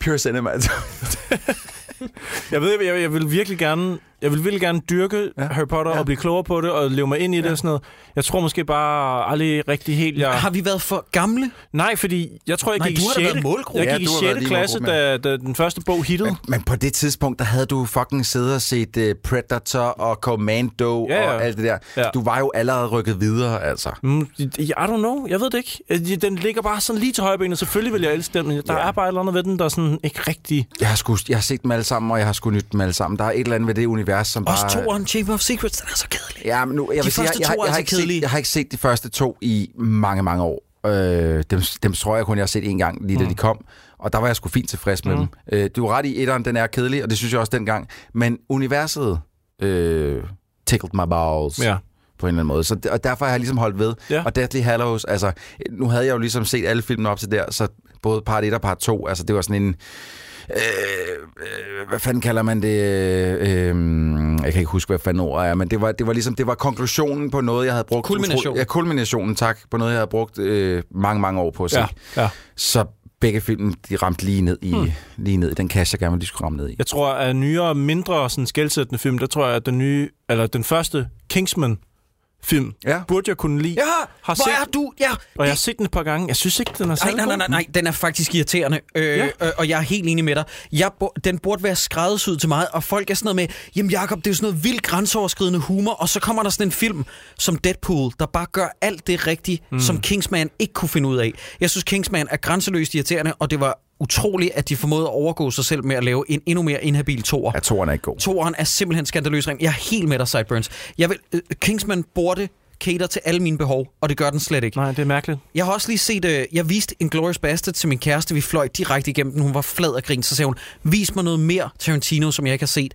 Pure Cinema.
jeg ved, jeg, jeg vil virkelig gerne... Jeg vil virkelig gerne dyrke
Ja.
Harry Potter
Ja.
og blive klogere på det og leve mig ind i ja. det og sådan noget. Jeg tror måske bare aldrig rigtig helt, jeg...
Har vi været for gamle?
Nej, fordi jeg tror, jeg
Nej,
gik
du
i
har da
6.
været målgruppe.
Jeg
Ja,
gik i
har
6.
været lige
klasse, da, da den første bog hittede.
Men, men på det tidspunkt, der havde du fucking siddet og set uh, Predator og Commando
Ja, ja.
og alt det der.
Ja.
Du var jo allerede rykket videre, altså.
Mm, I don't know. Jeg ved det ikke. Øh, Den ligger bare sådan lige til højbenet. Selvfølgelig vil jeg elske den, men der
Ja.
er bare et eller andet ved den, der er sådan ikke rigtig...
Jeg har, sgu, jeg har set dem alle sammen, og jeg har sgu nyt dem alle sammen. Der er et eller andet ved det univers, univers, som
Også
bare...
toeren, Chamber of Secrets, den er så kedelig.
Ja, men nu, jeg
De
vil sige, jeg, jeg, jeg, jeg, har ikke set, jeg har ikke set de første to i mange, mange år. Øh, dem, dem tror jeg kun, jeg har set en gang, lige da
Mm.
de kom. Og der var jeg sgu fint tilfreds med
Mm.
dem. Øh, du er ret i, etteren, den er kedelig, og det synes jeg også dengang. Men universet øh, tickled my balls.
Ja.
på en eller anden måde. Så, og derfor har jeg ligesom holdt ved.
Ja.
Og Deathly Hallows, altså, nu havde jeg jo ligesom set alle filmene op til der, så både part 1 og part 2, altså det var sådan en... Øh, øh, hvad fanden kalder man det? Øh, jeg kan ikke huske, hvad fanden ordet er, men det var, det var ligesom, det var konklusionen på noget, jeg havde brugt...
Kulmination.
utro- Ja, kulminationen, tak. På noget, jeg havde brugt øh, mange, mange år på at se.
Ja, ja.
Så begge film, de ramte lige ned i,
Hmm.
lige ned i den kasse, jeg gerne ville, de skulle ramme ned i.
Jeg tror, at nyere, mindre sådan skældsættende film, der tror jeg, at den nye, eller den første Kingsman film,
Ja.
burde jeg kunne lide.
Ja,
Har
hvor
set-
er du? Ja,
Og jeg har set den et par gange. Jeg synes ikke, den er særlig
nej, nej, nej, nej, den er faktisk irriterende, øh,
Ja.
øh, og jeg er helt enig med dig. Jeg, den burde være skræddersyet til mig, og folk er sådan noget med, jamen Jacob, det er jo sådan noget vildt grænseoverskridende humor, og så kommer der sådan en film som Deadpool, der bare gør alt det rigtige, mm. som Kingsman ikke kunne finde ud af. Jeg synes, Kingsman er grænseløst irriterende, og det var utroligt, at de formåede at overgå sig selv med at lave en endnu mere inhabil toer.
Ja, toeren er ikke god.
Toeren er simpelthen skandaløs ring. Jeg er helt med dig, Sideburns. Jeg vil, øh, Kingsman burde cater til alle mine behov, og det gør den slet ikke.
Nej, det er mærkeligt.
Jeg har også lige set, øh, jeg viste en Glorious Bastard til min kæreste. Vi fløj direkte igennem den. Hun var flad af grin. Så sagde hun, vis mig noget mere Tarantino, som jeg ikke har set.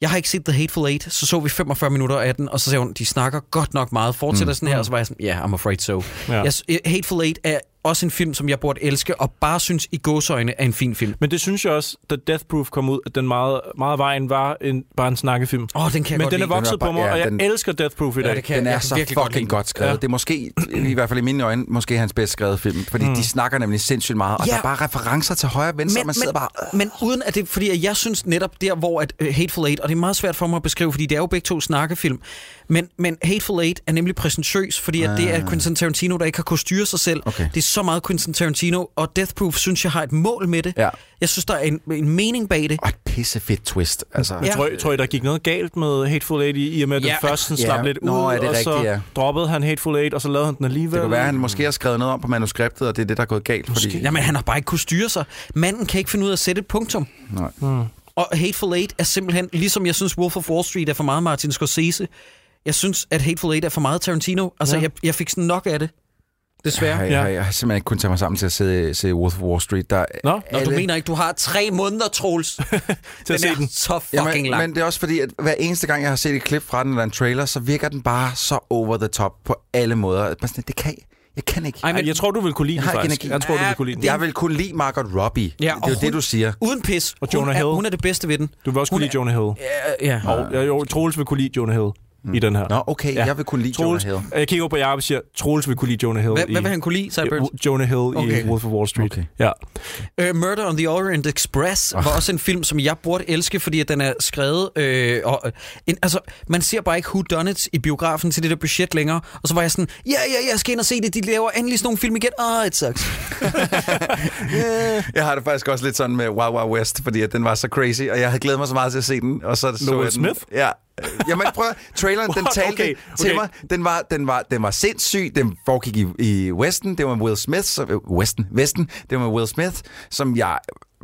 Jeg har ikke set The Hateful Eight. Så så vi 45 minutter af den, og så sagde hun, de snakker godt nok meget. Fortsætter mm. sådan her, og så var jeg sådan, ja, yeah, I'm afraid so.
Ja.
Ja. Jeg, Hateful Eight er også en film, som jeg burde elske, og bare synes i gåsøjne er en fin film.
Men det synes jeg også, da Death Proof kom ud, at den meget, meget vejen var en, bare en snakkefilm.
Åh, oh, den kan jeg
Men
godt
den er
lide.
vokset
Den er
på
bare-
mig,
ja,
og jeg
den-
elsker Death Proof i dag.
Ja, det kan
Den
jeg
er
kan
så
virkelig godt
fucking
lide.
godt skrevet.
Ja.
Det er måske, i hvert fald i mine øjne, måske hans bedst skrevet film. Fordi mm. de snakker nemlig sindssygt meget, og
Ja.
der er bare referencer til højre og venstre, og man sidder
men,
bare...
men uden at det, fordi jeg synes netop der, hvor at uh, Hateful Eight, og det er meget svært for mig at beskrive, fordi det er jo begge to snakkefilm, men, men Hateful Eight er nemlig præsentøs, fordi at det er Quentin Tarantino, der ikke har kunnet styre sig selv.
Ah. Okay.
Det er så meget Quentin Tarantino, og Death Proof synes jeg har et mål med det.
Ja.
Jeg synes, der er en, en mening bag det.
Og et pissefedt twist. Altså,
Ja.
Tror, I- tror I, der gik noget galt med Hateful Eight i, i og med, at den
Ja.
først sådan
Ja.
slap lidt ud,
Nå, er det
og så
rigtigt, ja.
droppede han Hateful Eight, og så lavede han den alligevel?
Det kan være, at han måske har skrevet noget om på manuskriptet, og det er det, der er gået galt. Fordi...
Måske.
Jamen, han har bare ikke kunnet styre sig. Manden kan ikke finde ud af at sætte et punktum.
Nej.
Hmm.
Og Hateful Eight er simpelthen, ligesom jeg synes Wolf of Wall Street er for meget Martin Scorsese, jeg synes, at Hateful Eight er for meget Tarantino. Altså,
Ja.
jeg, jeg fik sådan nok af det. Desværre.
Jeg, jeg, jeg har simpelthen ikke kunnet tage mig sammen til at se, se Wolf of Wall Street. Der,
Nå,
Nå, du mener ikke, du har tre måneder, Troels.
til at
den
se
er
den.
så fucking
Jamen,
lang.
men det er også fordi, at hver eneste gang, jeg har set et klip fra den eller en trailer, så virker den bare så over the top på alle måder. At sådan, det kan jeg kan ikke.
Ej, men
jeg tror, du vil kunne lide
Jeg
den, faktisk. Jeg tror, du vil kunne lide den.
Jeg vil kunne lide Margot Robbie.
Ja,
det er jo
hun-
det, du siger.
uden pis.
Og
hun,
Jonah
er,
Hill.
hun er det bedste ved den.
Du vil også
Hun
kunne lide Jonah Hill.
Ja, ja.
Og jeg, jo, Troels vil kunne lide Jonah Hill i den her.
Nå, okay,
Ja.
jeg vil kunne lide Jonah
Troels,
Hill.
jeg kigger på Jacob og siger, Troels vil kunne lide Jonah Hill
Hvad,
i...
hvad vil han kunne lide, Cyburns?
Jonah Hill
Okay.
i Wolf of Wall Street.
Okay.
Ja.
Uh, Murder on the Orient Express var også en film, som jeg burde elske, fordi den er skrevet... Øh, og, øh, en, altså, man ser bare ikke Who Done It i biografen til det der budget længere. Og så var jeg sådan, ja, ja, jeg skal ind og se det. De laver endelig sådan nogle film igen. Åh, oh, it sucks.
Jeg har det faktisk også lidt sådan med Wild Wild West, fordi at den var så crazy, og jeg havde glædet mig så meget til at se den. Og så så
Will
jeg den.
Smith?
Ja. Jamen prøv traileren, den talte
Okay,
okay, til mig. Den var, den, var, den var sindssyg. Den foregik i, i Westen. Det var Will Smith. Som, øh, Westen, Vesten. Det var Will Smith, som jeg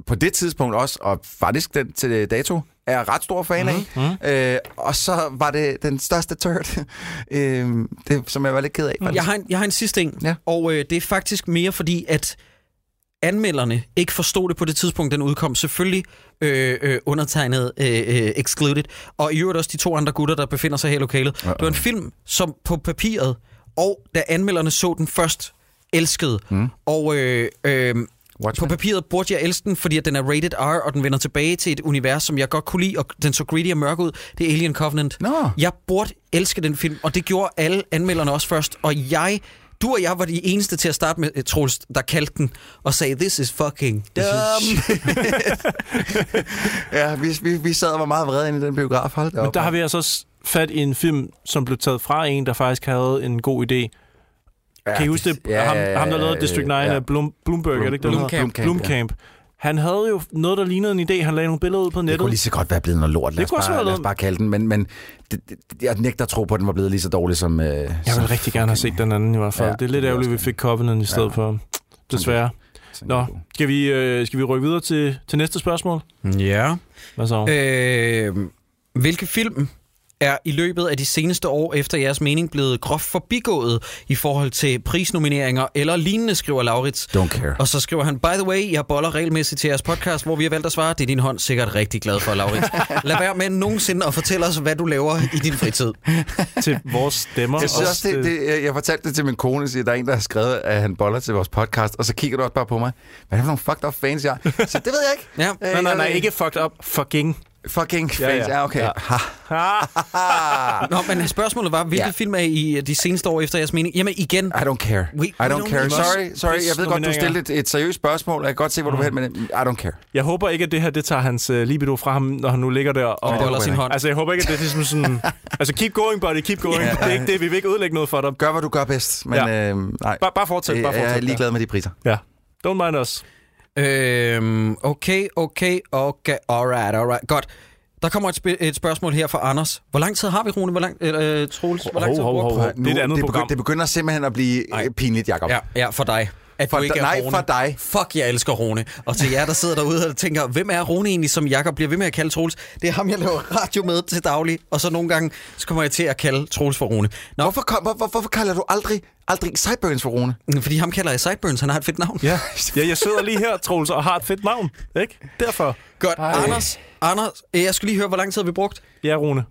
på det tidspunkt også, og faktisk den til dato, er ret stor fan af. Mm-hmm. Øh, og så var det den største turd, øh, det, som jeg var lidt ked af. faktisk.
Jeg har en, jeg har en sidste en,
Ja.
og øh, det er faktisk mere fordi, at anmelderne ikke forstod det på det tidspunkt, den udkom. Selvfølgelig øh, øh, undertegnet øh, øh, Excluded, og i øvrigt også de to andre gutter, der befinder sig her i lokalet. Uh-oh. Det var en film, som på papiret, og da anmelderne så den først, elskede. Mm. Og øh, øh, på papiret burde jeg elske den, fordi at den er rated R, og den vender tilbage til et univers, som jeg godt kunne lide, og den så greedy og mørk ud. Det er Alien Covenant.
Nå.
Jeg burde elske den film, og det gjorde alle anmelderne også først. Og jeg, du og jeg var de eneste til at starte med, eh, Troels, der kaldte den og sagde, this is fucking dumb.
Ja, vi, vi, vi sad og var meget vrede inde i den biograf. Hold
Men
op.
der har vi altså s- fat i en film, som blev taget fra en, der faktisk havde en god idé.
ja,
Kan I huske det?
Ja,
ham,
ja,
ham, der
ja,
lavede District 9
ja.
af Bloom, Bloomberg, er det ikke det, han hedder?
Blomkamp,
Blomkamp. Han havde jo noget, der lignede en idé. Han lagde nogle billeder ud på
Det
nettet.
kunne lige så godt være blevet noget lort. Lad,
Det
os bare, lad os bare kalde den. Men, men det, det, jeg nægter at tro på, at den var blevet lige så dårlig som... Øh,
Jeg
som
vil rigtig gerne have set den anden i hvert fald.
Ja,
det er lidt
det
ærgerligt, at vi fik Covenant i stedet
Ja.
for. Desværre. Nå, skal vi, øh, skal vi rykke videre til, til næste spørgsmål?
Ja.
Hvad så?
Øh, Hvilke film er i løbet af de seneste år efter jeres mening blevet groft forbigået i forhold til prisnomineringer eller lignende, skriver Laurits.
Don't care.
Og så skriver han, by the way, jeg boller regelmæssigt til jeres podcast, hvor vi har valgt at svare. Det er din hånd sikkert rigtig glad for, Laurits. Lad være med nogensinde at fortælle os, hvad du laver i din fritid.
til vores stemmer.
Jeg synes også, det, det, jeg- jeg fortalte det til min kone, siger, der er en, der har skrevet, at han boller til vores podcast, og så kigger du også bare på mig. Hvad er det for nogle fucked up fans, jeg er? Så det ved jeg ikke.
Ja.
Øh,
Nej, nej, nej, ikke fucked up. Fucking.
Fucking fans,
Ja,
ja,
ja.
okay.
Ja.
Ha.
Nå, men spørgsmålet var, hvilke
Ja.
film er I de seneste år efter jeres mening? Jamen igen,
I don't care.
We-
I don't
don't
care. Sorry, sorry. Jeg ved godt, du stillede et, et seriøst spørgsmål, og jeg kan godt se, hvor du vil hen, men I don't care.
Jeg håber ikke, at det her det tager hans uh, libido fra ham, når han nu ligger der. Og,
håber
sin
jeg
hånd.
Altså, jeg håber ikke, at det er ligesom sådan... altså, keep going, buddy, keep going.
Ja.
Det er ikke det, vi vil ikke ødelægge noget for dig.
Gør, hvad du gør bedst, men
Ja.
øh, nej.
Bare, bare fortsæt, bare
Jeg
fortsæt.
er ligeglad med de priser.
Ja. Don't mind us.
Øhm, okay, okay, okay, alright, alright, godt. Der kommer et, sp- et spørgsmål her fra Anders. Hvor lang tid har vi, Rune? Hvor lang, øh, Troels? Hvor lang tid du
hov,
brugt?
hov. Det er et andet
det,
program.
begynder, det begynder simpelthen at blive
Nej.
øh, pinligt, Jacob.
Ja, ja, for dig. At
For
du ikke er
nej,
Rune.
for dig.
Fuck, jeg elsker Rune. Og til jer, der sidder derude og tænker, hvem er Rune egentlig, som Jakob bliver ved med at kalde Troels? Det er ham, jeg laver radio med til daglig. Og så nogle gange, så kommer jeg til at kalde Troels for Rune. Nå,
Hvorfor, kom- hvor, hvor, hvorfor kalder du aldrig, aldrig Sideburns for Rune?
fordi ham kalder jeg Sideburns, han har et fedt navn.
Ja. ja, jeg sidder lige her, Troels, og har et fedt navn. Ikke? Derfor.
Godt, Anders, Anders, øh, jeg skal lige høre, hvor lang tid har vi brugt?
Ja, Rune.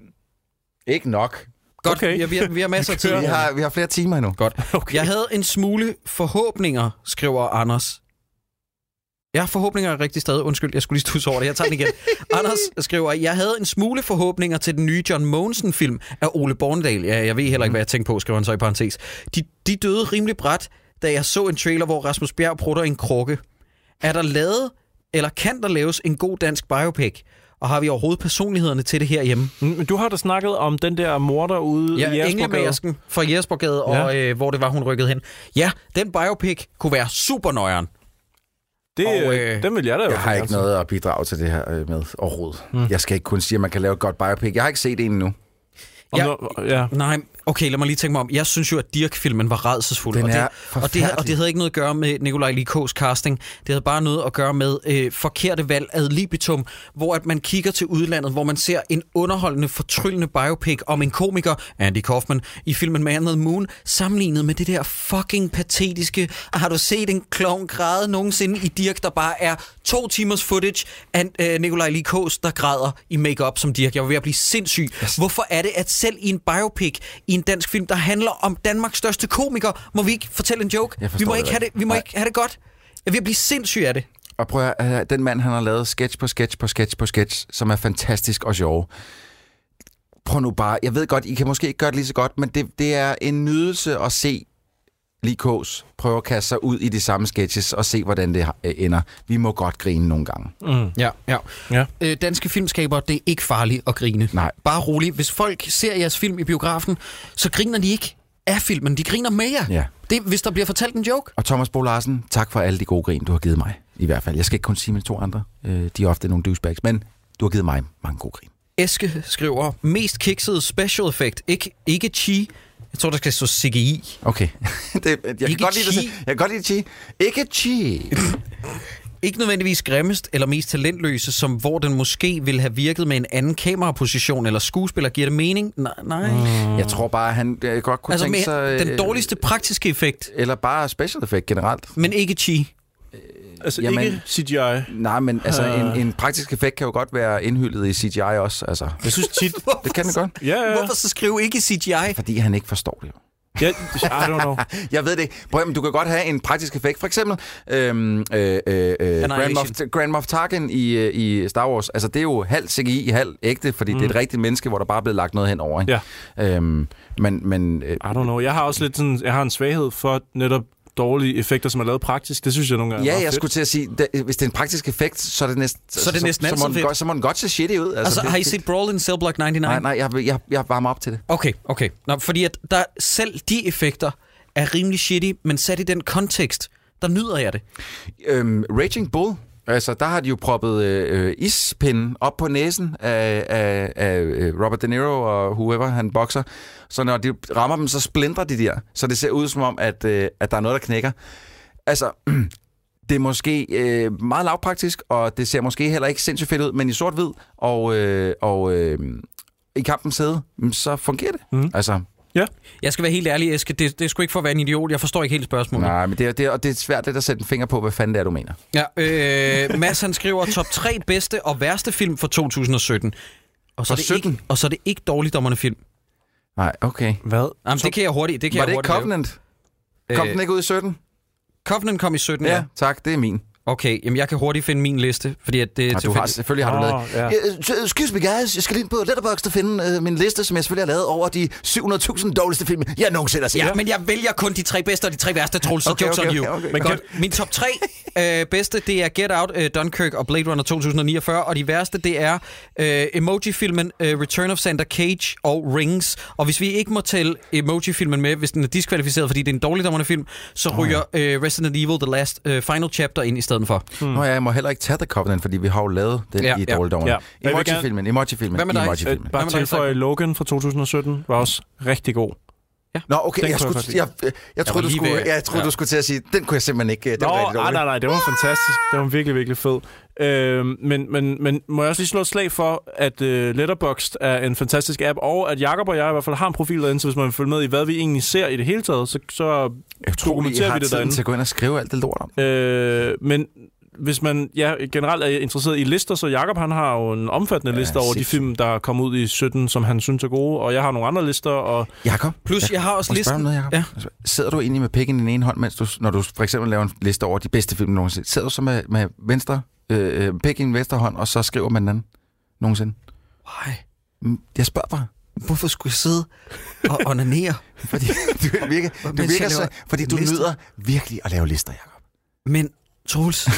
Ikke nok.
Godt,
Okay.
vi, har, vi, har, vi har masser af tid.
Vi har, vi har flere timer endnu.
Godt. Okay. Jeg havde en smule forhåbninger, skriver Anders. Jeg har forhåbninger er rigtig stadig. Undskyld, jeg skulle lige stusse over det. Jeg tager den igen. Anders skriver, jeg havde en smule forhåbninger til den nye John Mogensen-film af Ole Bornedal. Ja, jeg ved heller ikke, hvad jeg tænkte på, skriver han så i parentes. De, de døde rimelig bræt, da jeg så en trailer, hvor Rasmus Bjerg prutter en krukke. Er der lavet, eller kan der laves en god dansk biopic? Og har vi overhovedet personlighederne til det herhjemme?
Mm, Men du har da snakket om den der morder ude i
Ja,
Jægersborgade.
Englemasken fra Jespergade,
Ja.
og øh, hvor det var, hun rykkede hen. Ja, den biopic kunne være super nøjeren.
Det,
Og, øh,
øh, den vil jeg da
Jeg har ikke noget at bidrage til det her øh, med overhovedet. Mm. Jeg skal ikke kun sige, at man kan lave et godt biopic. Jeg har ikke set en endnu.
Om
Ja.
ja.
Nej, okay, lad mig lige tænke mig om. Jeg synes jo, at Dirk-filmen var redselsfuld.
Den
og, det, og, det, og det havde ikke noget at gøre med Nikolaj Likås casting. Det havde bare noget at gøre med øh, forkerte valg ad libitum, hvor at man kigger til udlandet, hvor man ser en underholdende, fortryllende biopic om en komiker, Andy Kaufman, i filmen Man on Moon, sammenlignet med det der fucking patetiske. Har du set en klovn græde nogensinde i Dirk, der bare er to timers footage af øh, Nikolaj Likås, der græder i makeup som Dirk? Jeg var ved at blive sindssyg. Hvorfor er det, at selv i en biopic, i en dansk film, der handler om Danmarks største komiker, må vi ikke fortælle en joke? Vi må ikke have det, vi må ikke have det godt. Jeg at blive sindssyg af det.
Og prøv at høre, øh, den mand, han har lavet sketch på sketch på sketch på sketch, som er fantastisk og sjov. Prøv nu bare, jeg ved godt, I kan måske ikke gøre det lige så godt, men det, det er en nydelse at se Likås prøve at kaste sig ud i de samme sketches og se, hvordan det øh, ender. Vi må godt grine nogle gange.
Mm.
Ja, ja.
Ja.
Øh, danske filmskaber, det er ikke farligt at grine.
Nej.
Bare rolig. Hvis folk ser jeres film i biografen, så griner de ikke af filmen. De griner med jer.
Ja.
Det, hvis der bliver fortalt en joke.
Og Thomas Bo Larsen, tak for alle de gode grin, du har givet mig. I hvert fald. Jeg skal ikke kun sige med to andre. Øh, de er ofte nogle douchebags, men du har givet mig mange gode grin.
Eske skriver, mest kiksede special effect. Ikke, ikke chi. Jeg tror, der skal stå CGI.
Okay. det, jeg, kan
Ikke
godt lide det.
chi.
Jeg kan godt lide chi. Ikke chi.
Ikke nødvendigvis grimmest eller mest talentløse, som hvor den måske ville have virket med en anden kameraposition eller skuespiller. Giver det mening? Nej. nej. Mm.
Jeg tror bare, han jeg godt kunne
Altså
tænke sig...
den
øh,
dårligste praktiske effekt,
Eller bare special effect generelt.
men ikke chi.
Altså
Jamen-
ikke CGI.
Nej, men altså, en, en praktisk effekt kan jo godt være indhyldet i CGI også. Altså,
Jeg synes tit...
det kan det godt.
Ja, ja.
Hvorfor så skrive ikke CGI?
Fordi han ikke forstår det jo.
Ja, I don't know.
Jeg ved det ikke. Prøv, men du kan godt have en praktisk effekt. For eksempel øhm, øh, øh, øh, Grand. Moff, Grand Moff Tarkin i, øh, i Star Wars. Altså, det er jo halv CGI, halv ægte, fordi mm. det er et rigtigt menneske, hvor der bare er blevet lagt noget hen over. Ikke?
Ja.
Øhm, men men øh,
I don't know. Jeg har også lidt sådan... Jeg har en svaghed for netop dårlige effekter, som er lavet praktisk. Det synes jeg nogle gange er
ja, jeg
fedt.
skulle til at sige, da, hvis det er en praktisk effekt, så er det næsten,
Så er det næsten
så, så, må den godt, så må den godt se shitty ud.
Altså,
det-
har I set Brawl in Cell Block 99?
Nej, nej, jeg, jeg, jeg varmer op til det.
Okay, okay. Nå, fordi at der, selv de effekter er rimelig shitty, men sat i den kontekst, der nyder jeg det.
Øhm, Raging Bull, altså der har de jo proppet øh, ispinden op på næsen af, af, af øh, Robert De Niro og whoever han bokser. Så når de rammer dem, så splindrer de der. Så det ser ud som om, at, øh, at der er noget, der knækker. Altså, Det er måske øh, meget lavpraktisk, og det ser måske heller ikke sindssygt fedt ud, men i sort-hvid og, øh, og øh, i kampens sæde, mm, så fungerer det.
Mhm.
Altså,
Jeg skal være helt ærlig, Eske. Det, det er sgu ikke for at være en idiot. Jeg forstår ikke helt spørgsmålet.
nej, men det, er- det, er- og det er svært at sætte en finger på, hvad fanden det er, du mener.
Ja, øh, Mads han skriver top 3 bedste og værste film for 2017. Og så, er det
17?
ikke, og så er det ikke dårligdommerne film.
Nej, okay.
Hvad?
Jamen, det kan jeg hurtigt. Det kan
Var
jeg
det ikke
hurtigt lave.
Covenant? Kom
Øh,
den ikke ud i 17?
Covenant kom i 17,
Ja,
ja.
tak, det er min.
Okay, jamen jeg kan hurtigt finde min liste, fordi at det er
Og du har, selvfølgelig har du lavet.
Åh, ja.
Ja, uh, excuse me guys, jeg skal lige ind på Letterboxd og finde uh, min liste, som jeg selvfølgelig har lavet over de 700.000 dårligste film, jeg nogensinde har set.
Ja, men jeg vælger kun de tre bedste og de tre værste, Troels, så
Okay,
jokes
okay,
on you.
okay, okay.
Men godt. Min top tre øh, bedste, det er Get Out, øh, Dunkirk og Blade Runner 2049, og de værste, det er øh, Emoji-filmen øh, Return of Santa Cage og Rings. Og hvis vi ikke må tælle Emoji-filmen med, hvis den er diskvalificeret, fordi det er en dårligdommerne film, så ryger øh, Resident Evil The Last øh, Final Chapter ind i stedet for.
Nå ja, jeg må heller ikke tage The Covenant, fordi vi har jo lavet den
Ja,
ja, i
ja.
dårligdommerne.
Ja.
Ja. Emoji-filmen, emoji-filmen,
Hvad med dig?
Øh,
emoji-filmen.
bare
Hvad med dig,
tilføje? Logan fra 2017 var også rigtig god.
Nå, okay,
Den
jeg,
kunne jeg
skulle, jeg, jeg, jeg, troede, du skulle, jeg troede,
ja.
du skulle til at sige, den kunne jeg simpelthen ikke, den
Nå, nej,
dårlig.
nej, nej, det var fantastisk. Det var virkelig, virkelig fed. Øh, men, men, men må jeg også lige slå et slag for, at uh, Letterboxd er en fantastisk app, og at Jakob og jeg i hvert fald har en profil derinde, så hvis man vil følge med i, hvad vi egentlig ser i det hele taget, så, så
Jeg tror, I
dokumenterer
har
vi det derinde.
til at gå ind og skrive alt det lort om.
Øh, men hvis man ja, generelt er interesseret i lister, så Jakob han har jo en omfattende
Ja,
liste over de
sindssygt.
film, der er kommet ud i 17, som han synes er gode, og jeg har nogle andre lister, og
Jakob,
Plus, jeg har også listen...
noget, Jacob?
Ja.
Sidder du egentlig med pikken i den ene hånd, mens du, når du for eksempel laver en liste over de bedste film nogensinde? Sidder du så med, med venstre, øh, øh, pik i den venstre hånd, og så skriver man den anden nogensinde?
Nej,
Mm, Jeg spørger bare.
hvorfor skulle jeg sidde og onanere?
Fordi du virker, du virker så, fordi du nyder virkelig at lave lister, Jacob.
Men, Troels,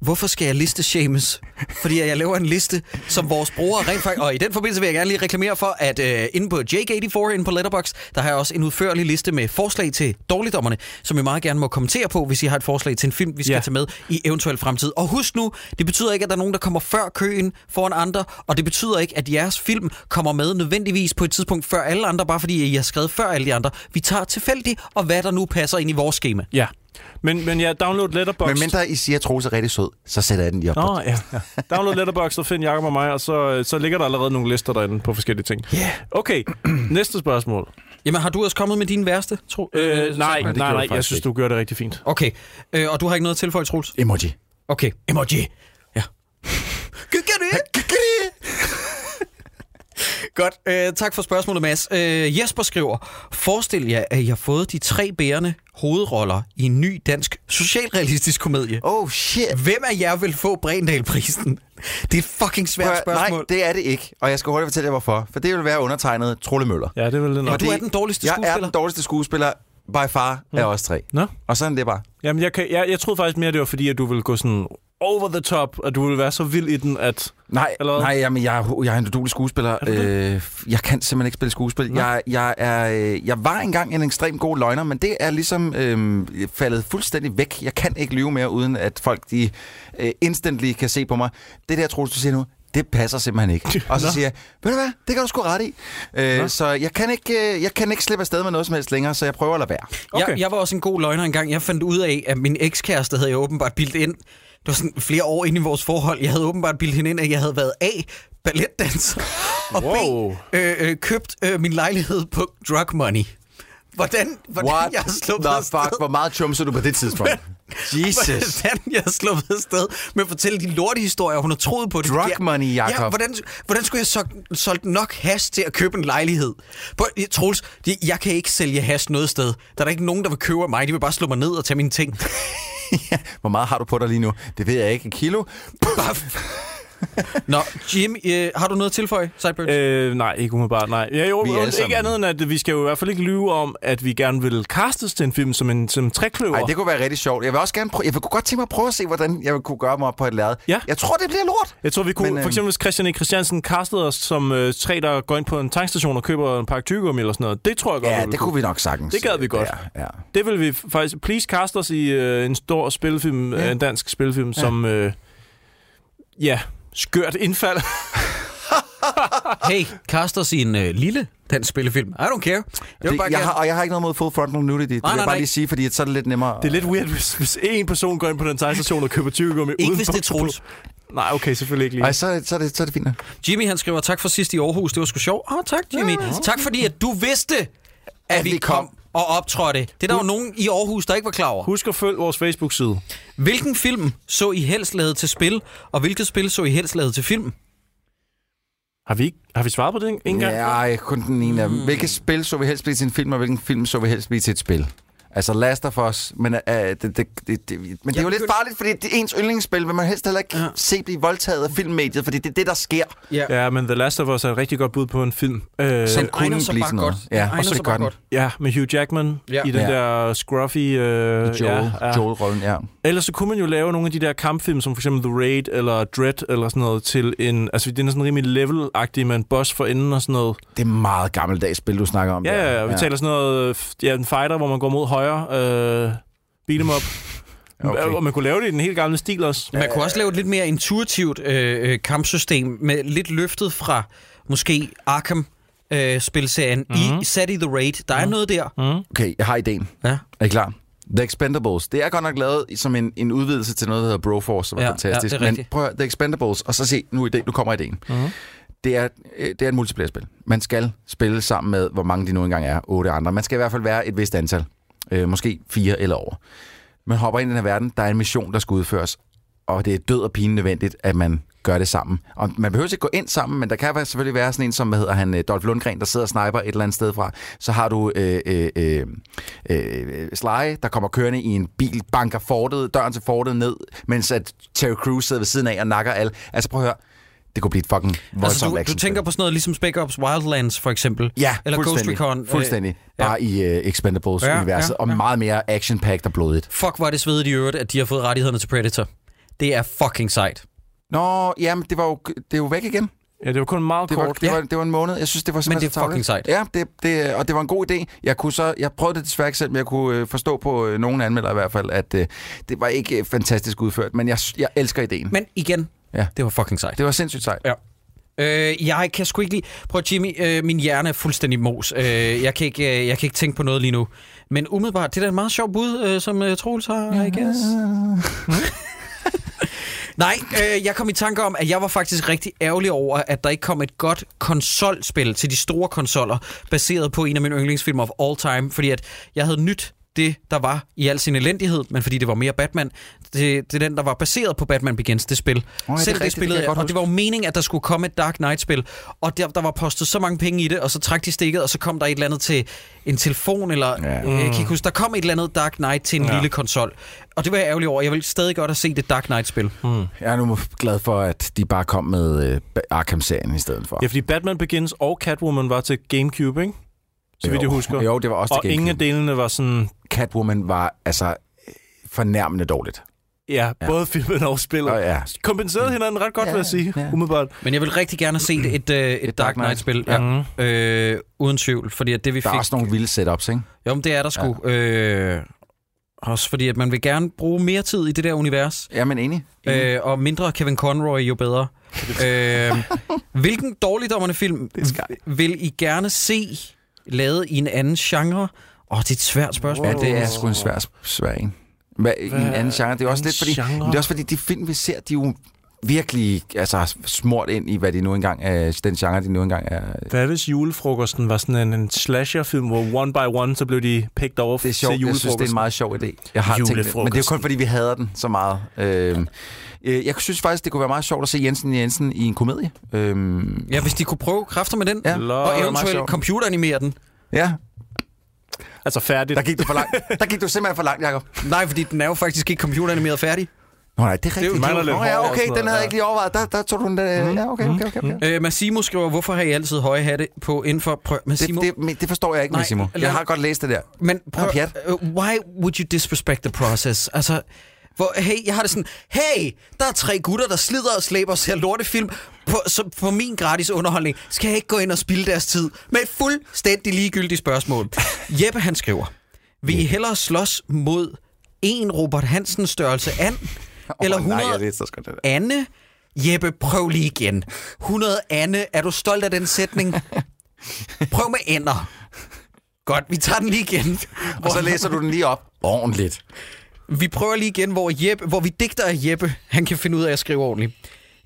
hvorfor skal jeg liste shames? Fordi jeg laver en liste, som vores brugere rent faktisk... Og i den forbindelse vil jeg gerne lige reklamere for, at øh, inde på Jake84, inde på Letterbox, der har jeg også en udførlig liste med forslag til dårligdommerne, som I meget gerne må kommentere på, hvis I har et forslag til en film, vi skal
Ja.
tage med i eventuel fremtid. Og husk nu, det betyder ikke, at der er nogen, der kommer før køen foran andre, og det betyder ikke, at jeres film kommer med nødvendigvis på et tidspunkt før alle andre, bare fordi I har skrevet før alle de andre. Vi tager tilfældigt, og hvad der nu passer ind i vores schema.
ja. Men, men ja, download Letterboxd.
Men mindre I siger, at Troels er rigtig sød, så sætter jeg den lige op.
Nå, ja, ja. Download Letterboxd og find Jakob og mig, og så, så ligger der allerede nogle lister derinde på forskellige ting.
Yeah.
Okay, næste spørgsmål.
Jamen, har du også kommet med din værste, tro?
Øh, nej,
det
nej,
gjorde
nej,
du
jeg synes, du gør det rigtig fint.
Okay, øh, og du har ikke noget at tilføje, Troels?
Emoji.
Okay, emoji. Ja. Gør det? Godt, øh, tak for spørgsmålet, Mads. Øh, Jesper skriver, forestil jer, at I har fået de tre bærende hovedroller i en ny dansk socialrealistisk komedie.
Oh shit.
Hvem af jer vil få Brendal-prisen? Det er et fucking svært
at-
spørgsmål.
Nej, det er det ikke. Og jeg skal hurtigt fortælle jer, hvorfor. For det vil være undertegnet Trolle Møller.
Ja, det vel det nok.
Og du er den dårligste
jeg
skuespiller.
er den dårligste skuespiller by far af os tre.
Nå.
Og sådan er det bare.
Jamen, jeg, kan, jeg, jeg troede faktisk mere, det var fordi, at du ville gå sådan over the top, at du ville være så vild i den, at...
Nej,
Eller
nej jamen, jeg, er, jeg er en dårlig skuespiller.
det?
Øh, jeg kan simpelthen ikke spille skuespil. Jeg, jeg, er, øh, jeg var engang en ekstremt god løgner, men det er ligesom øh, faldet fuldstændig væk. Jeg kan ikke lyve mere, uden at folk de øh, instantly kan se på mig. Det der, Troels, du siger nu, det passer simpelthen ikke. Og så
Nå.
siger jeg, ved du hvad, det kan du sgu ret i. Øh, så jeg kan, ikke, øh, jeg kan ikke slippe afsted med noget som helst længere, så jeg prøver at lade være.
Okay.
Jeg, jeg var også en god løgner engang. Jeg fandt ud af, at min ekskæreste havde jeg åbenbart bildt ind. Det var sådan flere år inde i vores forhold. Jeg havde åbenbart bildt hende ind, at jeg havde været A, balletdanser, og
Wow.
B, øh, øh, købt øh, min lejlighed på drug money. Hvordan, hvordan
What
jeg har sluppet
fuck? Hvor meget chumser du på det tidspunkt? Jesus.
Hvordan jeg har sluppet afsted med at fortælle de lortehistorier, hun har troet på det.
Drug money, Jacob.
Ja, hvordan, hvordan skulle jeg så solgt nok hash til at købe en lejlighed? På, Troels, det- jeg kan ikke sælge hash noget sted. Der er der ikke nogen, der vil købe af mig. De vil bare slå mig ned og tage mine ting.
Hvor meget har du på dig lige nu? Det ved jeg ikke. En kilo?
Puff! Nå, Jim, øh, har du noget at tilføje, Sideburns?
Øh, nej, ikke umiddelbart, nej. Ja, jo,
Vi er
ikke andet end, at vi skal jo i hvert fald ikke lyve om, at vi gerne vil castes til en film som en, som trækløver.
Nej, det kunne være rigtig sjovt. Jeg vil også gerne prøve, jeg vil godt tænke mig at prøve at se, hvordan jeg kunne gøre mig op på et lærred.
Ja.
Jeg tror, det bliver lort.
Jeg tror, vi kunne,
Men,
Men,
øhm,
for eksempel hvis Christian E. Christiansen castede os som øh, tre, der går ind på en tankstation og køber en pakke tyggegummi eller sådan noget. Det tror jeg godt,
Ja, det kunne vi nok sagtens.
Det gad vi godt.
Ja, ja.
Det vil vi faktisk... Please cast os i øh, en stor spilfilm,
ja.
en dansk spilfilm, ja. som... Øh, ja, skørt indfald.
Hey, i en øh, lille den spillefilm. I don't care. Jeg
Det,
bare
jeg, har, og jeg har ikke noget mod full frontal nudity. Det
Nej,
vil
nej,
jeg bare
nej.
lige sige, fordi så er det lidt nemmere.
Det er lidt weird, hvis, hvis en person går ind på den station og køber tyggegummi
Ikke
uden
hvis det er Troels.
Nej, okay, selvfølgelig ikke lige.
Ej, så, så, er det, så er det fint.
Jimmy, han skriver, tak for sidst i Aarhus. Det var sgu sjovt. Åh, oh, tak, Jimmy. Tak fordi, at du vidste, at, at vi
vi
kom
kom.
Og optrådte. Det er der jo nogen i Aarhus, der ikke var klar over.
Husk at følge vores Facebook-side.
Hvilken film så I helst lavet til spil, og hvilket spil så I helst lavet til film?
Har vi, ikke, har vi svaret på det en, en gang?
Ja, ej, kun den ene af dem. Hvilket spil så vi helst blive til en film, og hvilken film så vi helst blive til et spil? Altså Last of Us, men, uh, det, det, det, det, men det er jo lidt farligt, fordi det er ens yndlingsspil, vil man helst heller ikke
Ja.
ja. se blive voldtaget af filmmediet, fordi det er det, der sker.
Ja, men The Last of Us er et rigtig godt bud på en film. Øh,
Som kunne blive sådan noget.
godt.
Ja, og
egner
så den.
godt.
ja, med Hugh Jackman
Ja.
i den
Ja.
der scruffy... Øh,
Joel,
ja, ja.
Joel-rollen, ja.
Ellers så kunne man jo lave nogle af de der kampfilm, som for eksempel The Raid eller Dread eller sådan noget, til en... Altså, det er sådan rimelig level-agtig med en boss for enden og sådan noget.
Det er meget gammeldags spil, du snakker om.
Ja,
der.
ja, ja. Vi taler sådan noget... Ja, en fighter, hvor man går mod højre. Øh, beat em up.
Okay.
Og man kunne lave det i den helt gamle stil også.
Man kunne også lave et lidt mere intuitivt øh, øh, kampsystem, med lidt løftet fra måske Arkham øh, spilserien mm-hmm. i sat i The Raid. Der er noget der.
Mm.
Okay, jeg har ideen.
Ja.
Er I klar? The Expendables. Det er godt nok lavet som en, en udvidelse til noget, der hedder Broforce, som er
Ja,
fantastisk.
ja, det er
Men prøv at høre, The Expendables, og så se, nu, er det, nu kommer ideen.
Mhm.
Det er, øh, det er et multiplayer-spil. Man skal spille sammen med, hvor mange de nu engang er, otte andre. Man skal i hvert fald være et vist antal. Øh, måske fire eller over. Man hopper ind i den her verden, der er en mission, der skal udføres, og det er død og pine nødvendigt, at man gør det sammen. Og man behøver ikke gå ind sammen, men der kan selvfølgelig være sådan en, som hvad hedder han, øh, Dolph Lundgren, der sidder og sniper et eller andet sted fra. Så har du øh, øh, øh, øh, Sly, der kommer kørende i en bil, banker fortet, døren til fortet ned, mens at Terry Crews sidder ved siden af og nakker alle. Altså prøv at høre, det kunne blive et fucking voldsomt
Altså, du, du tænker på sådan noget ligesom Spec Ops Wildlands, for eksempel.
Ja,
Eller Ghost
fuldstændig.
Recon, øh,
Fuldstændig.
ja.
Bare i uh, Expendables-universet,
ja, ja.
og meget mere action-packed og blodigt.
Fuck, var det svedigt i øvrigt, at de har fået rettighederne til Predator. Det er fucking sejt.
Nå, jamen, det var jo, det er jo væk igen.
Ja, det var kun meget
Det var,
kort.
det,
Ja.
var, det var en måned. Jeg synes, det var
Men
simpelthen
det er fucking sejt.
Ja, det, det, og det var en god idé. Jeg, kunne så, jeg prøvede det desværre ikke selv, men jeg kunne øh, forstå på øh, nogle anmeldere i hvert fald, at øh, det var ikke øh, fantastisk udført. Men jeg, jeg elsker ideen.
Men igen,
Ja.
det var fucking sejt.
Det var sindssygt sejt.
Øh, jeg kan sgu ikke lide... Prøv Jimmy, øh, min hjerne er fuldstændig mos. Øh, jeg, kan ikke, øh, jeg kan ikke tænke på noget lige nu. Men umiddelbart, det er da en meget sjov bud, øh, som øh, Troels har, I guess. Nej, øh, jeg kom i tanke om, at jeg var faktisk rigtig ærgerlig over, at der ikke kom et godt konsolspil til de store konsoller, baseret på en af mine yndlingsfilmer of all time, fordi at jeg havde nyt det, der var i al sin elendighed, men fordi det var mere Batman. Det, det er den, der var baseret på Batman Begins, det spil.
er
Selv det
det
spillede
jeg
og det var jo meningen, at der skulle komme et Dark Knight-spil, og der, der var postet så mange penge i det, og så trak de stikket, og så kom der et eller andet til en telefon, eller
Ja.
jeg kan ikke huske, der kom et eller andet Dark Knight til en
Ja.
ja. lille konsol. Og det var jeg ærgerlig over. Jeg vil stadig godt have set det Dark Knight-spil.
Mm.
Jeg er nu glad for, at de bare kom med øh, Arkham-serien i stedet for.
Ja, fordi Batman Begins og Catwoman var til Gamecube, ikke? Så vidt jeg husker.
Jo, det var også
og
til
ingen af delene var sådan...
Catwoman var altså øh, fornærmende dårligt.
Ja, både filmen og spillet.
Og ja,
Kompenserede hinanden ret godt,
Ja,
vil jeg sige,
ja.
umiddelbart.
Men jeg vil rigtig gerne se det, et, øh, et, et
Dark
Dark
Knight.
Knight-spil. Ja.
Mm.
Øh, uden tvivl, fordi at det vi
der
fik...
er også nogle vilde setups, ikke?
Jo, men det er der sgu. Ja. Øh, også fordi, at man vil gerne bruge mere tid i det der univers.
Ja, men enig. enig.
Øh, og mindre Kevin Conroy, jo bedre. øh, hvilken dårligdommerne film vil I gerne se lavet i en anden genre? Åh, oh, det er et svært spørgsmål.
Ja, det er sgu en svær, svær en. Hvad, I en
Hvad
anden genre. Det er også lidt fordi,
genre?
det er også fordi, de film, vi ser, de er jo virkelig altså, smurt ind i, hvad de nu engang er, den genre, de nu engang er.
Hvad hvis julefrokosten var sådan en, en slasherfilm, hvor one by one, så blev de picked over
Det er sjovt.
til
Jeg synes, det er en
julefrokosten?
meget sjov idé. Jeg har tænkt det, men det er jo kun
Julefrokosten.
fordi, vi hader den så meget. Øh, øh, jeg synes faktisk, det kunne være meget sjovt at se Jensen Jensen i en komedie. Øh,
Ja, hvis de kunne prøve kræfter med den,
Ja.
og
det
eventuelt computeranimere den.
ja,
Altså færdigt.
der gik du for langt. Der gik du simpelthen for langt, Jacob.
Nej, fordi den er jo faktisk ikke computeranimeret færdig.
Nå nej, det er rigtigt.
mangler lidt
Nå, ja, okay, den havde jeg
ja.
ikke lige overvejet. Der, der tog du den der. Ja, okay, okay, okay. okay.
Øh, Massimo skriver, hvorfor har I altid høje hatte på inden for... Prøv, Massimo,
Det, det, det forstår jeg ikke,
Nej,
Massimo. Jeg har godt læst det der.
Men prøv, uh, why would you disrespect the process? Altså, hvor, hey, jeg har det sådan, hey, der er tre gutter, der slider og slæber og ser lortefilm på, så, på min gratis underholdning. Skal jeg ikke gå ind og spilde deres tid med et fuldstændig ligegyldigt spørgsmål? Jeppe, han skriver, vil I hellere slås mod en Robert Hansen størrelse and, eller
Åh,
100
Nej, jeg godt det.
Anne? Jeppe, prøv lige igen. 100 Anne, er du stolt af den sætning? Prøv med ender. Godt, vi tager den lige igen.
Og så læser du den lige op ordentligt.
Vi prøver lige igen, hvor, Jeppe, hvor vi digter af Jeppe. Han kan finde ud af at skrive ordentligt.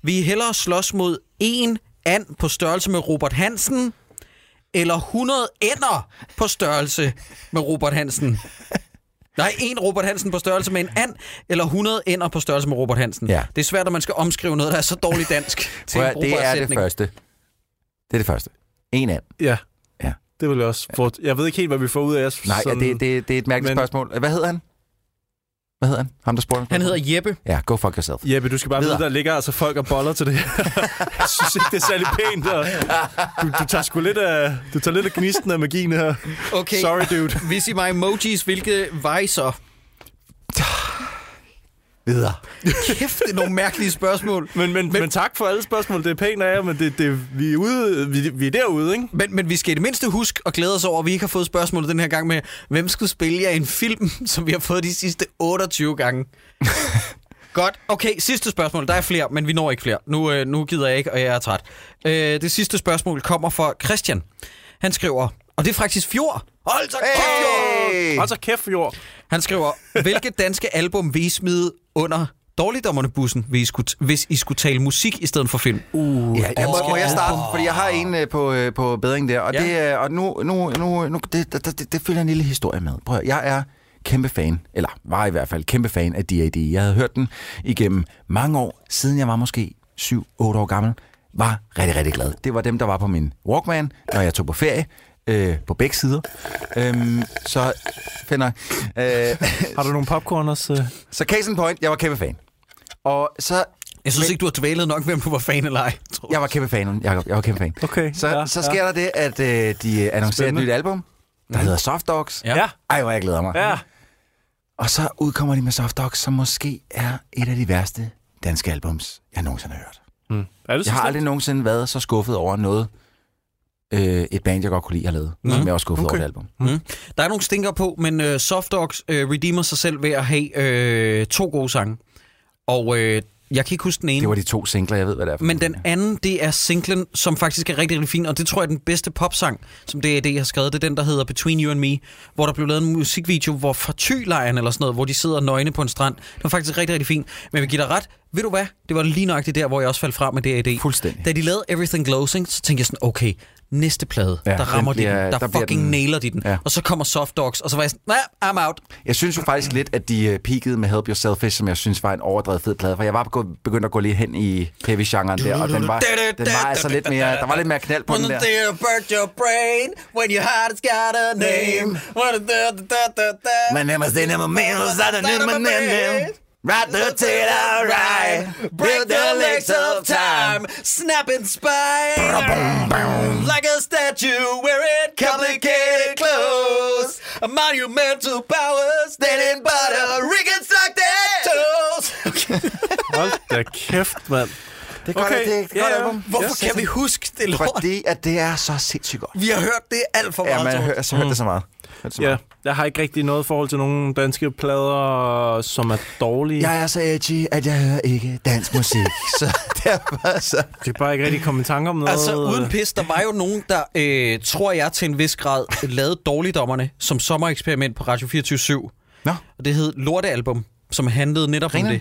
Vi er hellere slås mod en and på størrelse med Robert Hansen, eller 100 ender på størrelse med Robert Hansen. Nej, en Robert Hansen på størrelse med en and, eller 100 ender på størrelse med Robert Hansen.
Ja.
Det er svært, når man skal omskrive noget, der er så dårligt dansk til
Prøv,
en
at- det er det første. Det er det første. En af.
Ja.
Ja.
Det vil jeg også få. Jeg ved ikke helt, hvad vi får ud af os.
Nej,
sådan...
det, det, det er et mærkeligt
Men-
spørgsmål. Hvad hedder han? Hvad hedder han? Ham, der spurgte?
Han hedder Jeppe.
Ja, go fuck yourself.
Jeppe, du skal bare
Videre.
vide, der ligger altså folk og boller til det her. jeg synes ikke, det er særlig pænt. Og du, du tager sgu lidt af, du tager lidt af gnisten af magien her.
Okay.
Sorry, dude.
Vis I mig emojis, hvilke vej så?
Videre.
Kæft, det er nogle mærkelige spørgsmål.
Men, men, men, men tak for alle spørgsmål. Det er pænt af jer, men det, det, vi, er ude, vi, vi er derude, ikke?
Men, men vi skal i det mindste huske og glæde os over, at vi ikke har fået spørgsmålet den her gang med, hvem skulle spille jer i en film, som vi har fået de sidste 28 gange. Godt. Okay, sidste spørgsmål. Der er flere, men vi når ikke flere. Nu, øh, nu gider jeg ikke, og jeg er træt. Øh, det sidste spørgsmål kommer fra Christian. Han skriver, og det er faktisk Fjord. Hold så kæft, Fjord!
Hey!
Hold så kæft, jord.
Han skriver, hvilke danske album vil I smide under dårligdommerne-bussen, hvis I, skulle, hvis I skulle tale musik i stedet for film? Uh,
Ja, jeg må, må jeg starte? Fordi jeg har en øh, på, øh, på bedring der, og,
Ja.
det, er- og nu, nu, nu, nu det, det, det, det følger en lille historie med. Prøv, jeg er kæmpe fan, eller var i hvert fald kæmpe fan af D.A.D. Jeg havde hørt den igennem mange år, siden jeg var måske 7-8 år gammel. Var rigtig, rigtig glad. Det var dem, der var på min Walkman, når jeg tog på ferie. Øh, på begge sider. Øhm, så finder øh,
Har du nogle popcorn også? øh?
Så case in point, jeg var kæmpe fan. Og så
Jeg synes ikke, du har dvælet nok, hvem du var fan eller ej. tror
Jeg var kæmpe fan, Jacob. Jeg var kæmpe fan.
Okay,
Så,
ja,
ja, så
ja.
sker der det, at øh, de annoncerer
Spændende.
et nyt album, der hedder Soft Dogs.
Ja.
Ja,
Ej, hvor jeg glæder mig.
ja.
Og så udkommer de med Soft Dogs, som måske er et af de værste danske albums, jeg nogensinde har hørt.
Mm. Er det så
Jeg har aldrig nogensinde været så skuffet over noget, øh, et band, jeg godt kunne lide, har lavet. Mm. Som jeg var skuffet
Okay.
over det album.
Mm. Der er nogle stinker på, men uh, Soft Dogs uh, redeemer sig selv ved at have uh, to gode sange. Og uh, jeg kan ikke huske den ene.
Det var de to singler, jeg ved, hvad det er for
Men den anden, det er singlen, som faktisk er rigtig, rigtig fin, og det tror jeg er den bedste popsang, som D.A.D. har skrevet. Det er den, der hedder Between You and Me, hvor der blev lavet en musikvideo, hvor fra Thylejren eller sådan noget, hvor de sidder nøgne på en strand. Det var faktisk rigtig, rigtig fint. Men jeg vil give dig ret. Ved du hvad? Det var lige nøjagtigt der, hvor jeg også faldt fra med D.A.D.
Fuldstændig.
Da de lavede Everything Glows, så tænkte jeg sådan, okay, næste plade,
Ja,
der rammer de
bliver-
den, der,
der
fucking
den-
nailer de den.
Ja.
Og så kommer Soft Dogs, og så var jeg sådan, nah, I'm out.
Jeg synes jo faktisk lidt, at de øh, peakede med Help Your Selfish, som jeg synes var en overdrevet fed plade, for jeg var begyndt- at gå lidt hen i heavy-genren der, og den var, den var altså lidt mere, der var lidt mere knald på den der.
Burnt your brain, when your heart has got a name.
My name is me, who's out of name, my name. Right the tail right,
Break the legs of time, snapping spine. Like a statue wearing complicated clothes. A monumental power standing by the reconstructed toes.
Hold da kæft, mand.
Det er godt,
Okay,
okay. det er et godt
ja.
album.
Hvorfor kan vi huske det lort?
Fordi at det er så sindssygt godt.
Vi har hørt det alt for meget.
Ja, man har hørt, så hørt det så meget. Hørt det så
Ja, jeg har ikke rigtig noget forhold til nogle danske plader, som er dårlige.
Jeg er så edgy, at jeg hører ikke dansk musik, så derfor så...
Det er bare ikke rigtig komme i tanke om noget.
Altså, uden pis, der var jo nogen, der, øh, tror jeg, til en vis grad lavede dårligdommerne som sommereksperiment på Radio 24
Nå.
Og det hed Lortealbum, som handlede netop
Griner.
om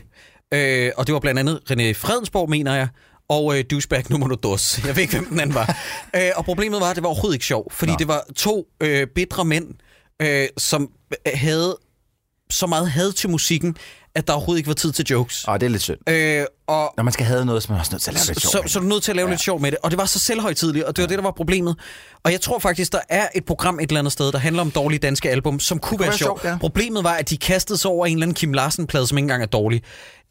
det. Øh, og det var blandt andet René Fredensborg, mener jeg, og øh, Douchebag nummer dos. Jeg ved ikke, hvem den anden var. øh, og problemet var, at det var overhovedet ikke sjovt, fordi
Nå.
Nå. det var to øh, bedre mænd, øh, som øh, havde så meget had til musikken, at der overhovedet ikke var tid til jokes.
Åh, det er lidt synd.
Øh, og
Når man skal have noget, så er man også nødt til at lave lidt
så,
sjovt.
så, så er du nødt til at lave ja. lidt sjov med det. Og det var så selvhøjtidligt, og det var det, der var problemet. Og jeg tror faktisk, der er et program et eller andet sted, der handler om dårlige danske album, som kunne, være,
være
sjovt.
sjovt, ja.
Problemet var, at de kastede sig over en eller anden Kim Larsen-plade, som ikke engang er dårlig.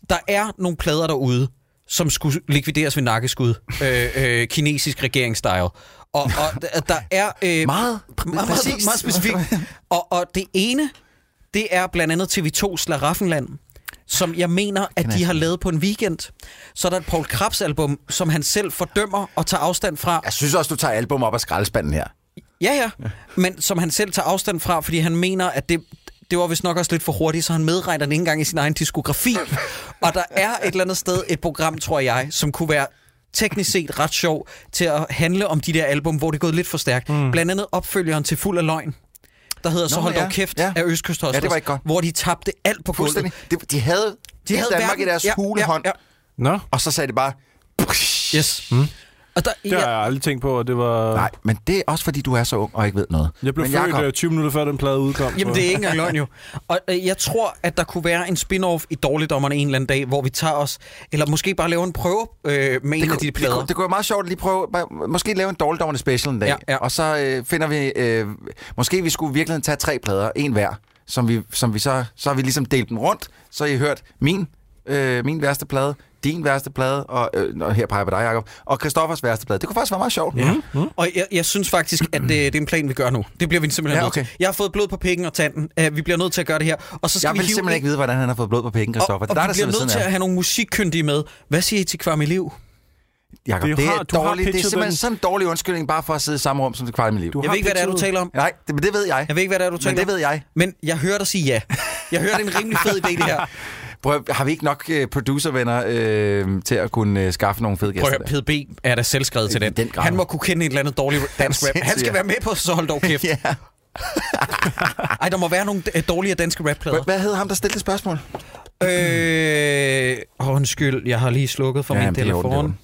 Der er nogle plader derude, som skulle likvideres ved nakkeskud. øh, øh, kinesisk regeringsstyle. Og, og der er... Øh,
Meget
meget,
præcist.
meget specifikt. Og, og det ene, det er blandt andet TV2 Slaraffenland, som jeg mener, at de har lavet på en weekend. Så er der et Paul Krabs album, som han selv fordømmer og tager afstand fra.
Jeg synes også, du tager album op af skraldespanden her.
Ja, ja, men som han selv tager afstand fra, fordi han mener, at det, det var vist nok også lidt for hurtigt, så han medregner den ikke engang i sin egen diskografi. og der er et eller andet sted et program, tror jeg, som kunne være teknisk set ret sjov til at handle om de der album, hvor det er gået lidt for stærkt. Mm. Blandt andet opfølgeren til Fuld af Løgn, der hedder Så
Nå,
hold
ja,
dog kæft
ja.
af Østkyst
Ja, det var ikke godt.
hvor de tabte alt på gulvet.
De, de havde, de havde Danmark
verden-
i deres
ja,
hule
ja,
hånd,
ja.
Nå,
og så sagde de bare...
Yes. Mm. Og der,
det har jeg aldrig tænkt på, og det var...
Nej, men det er også fordi, du er så ung og ikke ved noget.
Jeg blev
men
født
Jacob,
øh, 20 minutter før den plade udkom.
Jamen, det er ikke engang løgn jo. Og øh, jeg tror, at der kunne være en spin-off i Dårligdommerne en eller anden dag, hvor vi tager os, eller måske bare laver en prøve øh, med en
det,
af de
kunne, det,
plader.
kunne, det kunne være meget sjovt at lige prøve, bare- måske lave en dårligdommerne special en dag,
Ja, ja.
og så øh, finder vi, øh, måske vi skulle virkelig tage tre plader, en hver, som vi, som vi så, så har vi ligesom delt dem rundt, så har I hørt min, øh, min værste plade, din værste plade, og, øh, og her peger jeg på dig, Jacob, og Christoffers værste plade. Det kunne faktisk være meget sjovt.
Ja. Mm.
Og jeg, jeg synes faktisk, at det, det er en plan, vi gør nu. Det bliver vi simpelthen
Ja,
nødt
okay.
til. Jeg har fået blod på pikken og tanden. Uh, vi bliver nødt til at gøre det her. Og så skal
Jeg
vi
vil
hive
simpelthen ikke vide, hvordan han har fået blod på pikken,
og,
Christoffer.
og,
Det er dig,
vi
der
bliver nødt til at have nogle musikkyndige med. Hvad siger I til Kvarm i liv?
Jacob,
Det
er
har
dårligt. Det er simpelthen
den.
sådan en dårlig undskyldning, bare for at sidde i samme rum som det mit liv.
Du
Jeg ved ikke, hvad det er, du taler om.
Nej, det, men det ved jeg.
Jeg ved ikke, hvad det er, du taler
Men det
om.
ved jeg.
Men jeg hører dig sige ja. Jeg hører, det er en rimelig fed idé, det her.
Prøv, at- har vi ikke nok øh, producervenner øh, til at kunne øh, skaffe nogle fede
Prøv
gæster?
at høre, PDB er da selvskrevet til den.
den grad.
Han må kunne kende et eller andet dårligt dansk rap. Han skal være med på, så hold dog kæft.
ja.
Ej, der må være nogle øh, dårlige danske rapplader.
Hvad hed ham, der stillede spørgsmål?
Øh, undskyld, jeg har lige slukket for
Ja,
min telefon.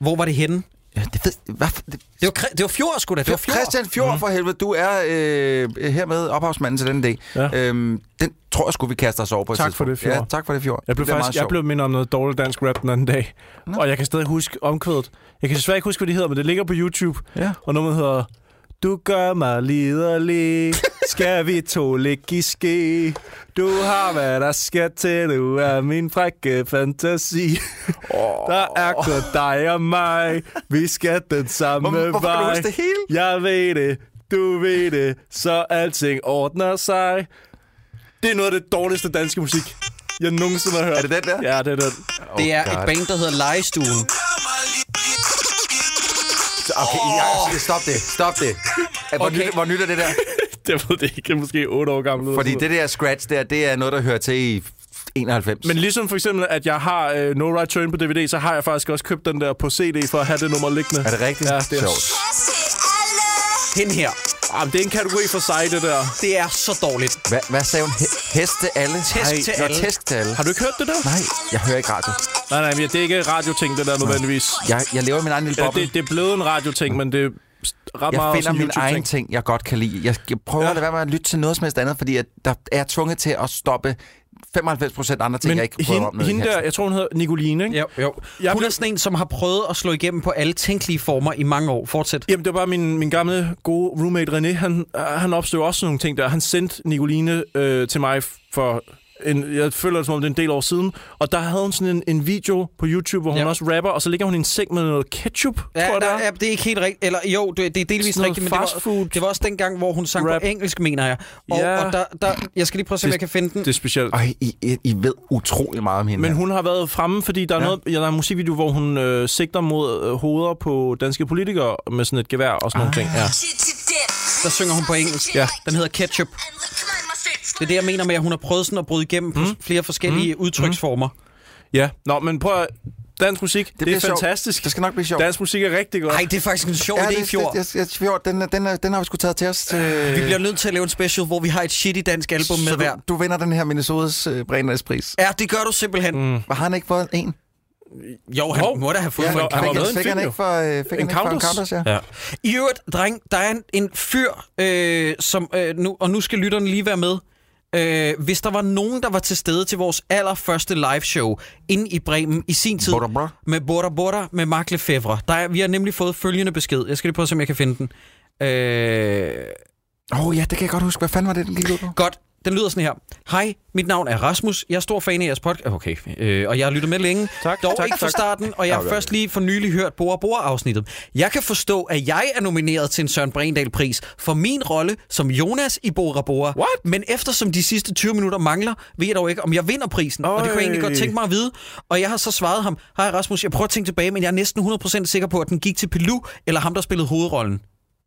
Hvor var det henne?
Ja, det ved, hvad, det,
Det var, det var Fjord, sgu da. Det var Fjord.
Christian Fjord, for helvede, du er øh, hermed ophavsmanden til den dag.
Ja.
Øhm, den tror jeg skulle vi kaste os over på et
Tak for det, Fjord.
Ja, tak for det, Fjord.
Jeg blev,
det
faktisk, jeg blev mindet om noget dårligt dansk rap den anden dag.
Nå.
Og jeg kan stadig huske omkvædet. Jeg kan desværre ikke huske, hvad det hedder, men det ligger på YouTube.
Ja.
Og nummeret hedder... Du gør mig liderlig, skal vi to ligge i ske? Du har, hvad der skal til, du er min frække fantasi. Oh. Der er kun dig og mig, vi skal den samme
Hvor, hvorfor kan du
vej.
huske det hele?
Jeg ved det, du ved det, så alting ordner sig. Det er noget af det dårligste danske musik, jeg nogensinde har hørt.
Er det den der?
Ja, det er den.
Det er
Oh,
et
God.
band, der hedder Lejestuen.
Okay, ja, stop det, stop det. Hvor,
Okay.
nyt, hvor nyt er det der?
Jeg ved det ikke, måske 8 år gammel.
Fordi det der scratch der, det er noget, der hører til i 91.
Men ligesom for eksempel, at jeg har uh, No Right Turn på DVD, så har jeg faktisk også købt den der på CD for at have det nummer liggende.
er det rigtigt?
Ja, det er
Sjovt.
Hende her.
Jamen, det er en kategori for sig, det der.
Det er så dårligt.
Hvad, hvad sagde hun? He- hest til alle?
Tæsk til alle.
tæsk til alle.
Har du ikke hørt det der?
Nej, jeg hører ikke radio.
Nej, nej, men det er ikke radioting, det der nødvendigvis.
Jeg, jeg lever i min egen lille
Ja,
boble.
det, det er blevet en radioting, men det ret
Jeg
meget
finder min egen ting, jeg godt kan lide. Jeg, jeg prøver
Ja.
at lade være med at lytte til noget som helst andet, fordi at der er jeg tvunget til at stoppe 95 procent andre ting,
Men
jeg ikke prøver om
hende,
i
hende der, jeg tror, hun hedder Nicoline, ikke?
Jo, jo.
Jeg
Hun
blev-
er sådan en, som har prøvet at slå igennem på alle tænkelige former i mange år. Fortsæt.
Jamen, det var bare min, min gamle, gode roommate René. Han, øh, han opstod også nogle ting der. Han sendte Nicoline øh, til mig for... En, jeg føler det som om det er en del år siden. Og der havde hun sådan en, en video på YouTube, hvor hun
Ja.
også rapper, og så ligger hun i en seng med noget ketchup,
Ja,
tror jeg,
der,
det er.
ja, det er ikke helt rigtigt. Eller jo, det, det er delvis
Sådan
rigtigt, men det var,
food
det var også den gang, hvor hun sang
rap.
på engelsk, mener jeg. Og,
Ja.
og der, der, jeg skal lige prøve at se, om jeg kan finde den.
Det er specielt.
Øj, I, I, ved utrolig meget om hende.
Men hun har været fremme, fordi der er,
Ja.
noget, ja, der er en musikvideo, hvor hun øh, sigter mod øh, hoveder på danske politikere med sådan et gevær og sådan nogle ting. Ja.
Der synger hun på engelsk.
Ja.
Den hedder Ketchup. Det er det, jeg mener med, at hun har prøvet sådan at bryde igennem på
Mm.
flere forskellige udtryksformer.
ja. Nå, men prøv at... Dansk musik, det, det er fantastisk.
Det skal nok blive sjovt.
Dansk musik er rigtig godt.
Nej, det er faktisk en sjov
ja,
idé,
det,
Fjord.
det, det, Fjord, den, den, den har vi sgu taget til os. Til,
Vi bliver nødt til at lave en special, hvor vi har et shitty dansk album med
så
hver.
du, du vinder den her Minnesotas øh, Brænders pris.
Ja, det gør du simpelthen. Mm.
Har han ikke fået en?
Jo, han
Hov.
må da have fået
Ja,
for en
var
Fik,
med en
fik han ikke for, øh, fik han ikke for en? Counters, ja.
Ja. I øvrigt, dreng, der er en, en fyr, øh, som, øh, nu, og nu skal lytterne lige være med. Øh, hvis der var nogen, der var til stede til vores allerførste live show inde i Bremen i sin tid
Bora Bora.
med Bora Bora med Mark Lefebvre. Der er, vi har nemlig fået følgende besked. Jeg skal lige prøve om jeg kan finde den. Øh,
Åh oh, ja, det kan jeg godt huske. Hvad fanden var det, den gik ud på?
Godt. Den lyder sådan her. Hej, mit navn er Rasmus. Jeg er stor fan af jeres podcast. Okay, øh, og jeg har lyttet med længe.
Tak,
Dog
tak,
ikke fra starten, og jeg har først lige for nylig hørt Bora Bora afsnittet. Jeg kan forstå, at jeg er nomineret til en Søren Brændal pris for min rolle som Jonas i Bora Bora.
What?
Men eftersom de sidste 20 minutter mangler, ved jeg dog ikke, om jeg vinder prisen. Og det kunne jeg egentlig
Øj.
godt tænke mig at vide. Og jeg har så svaret ham, hej Rasmus, jeg prøver at tænke tilbage, men jeg er næsten 100% sikker på, at den gik til Pilu, eller ham, der spillede hovedrollen.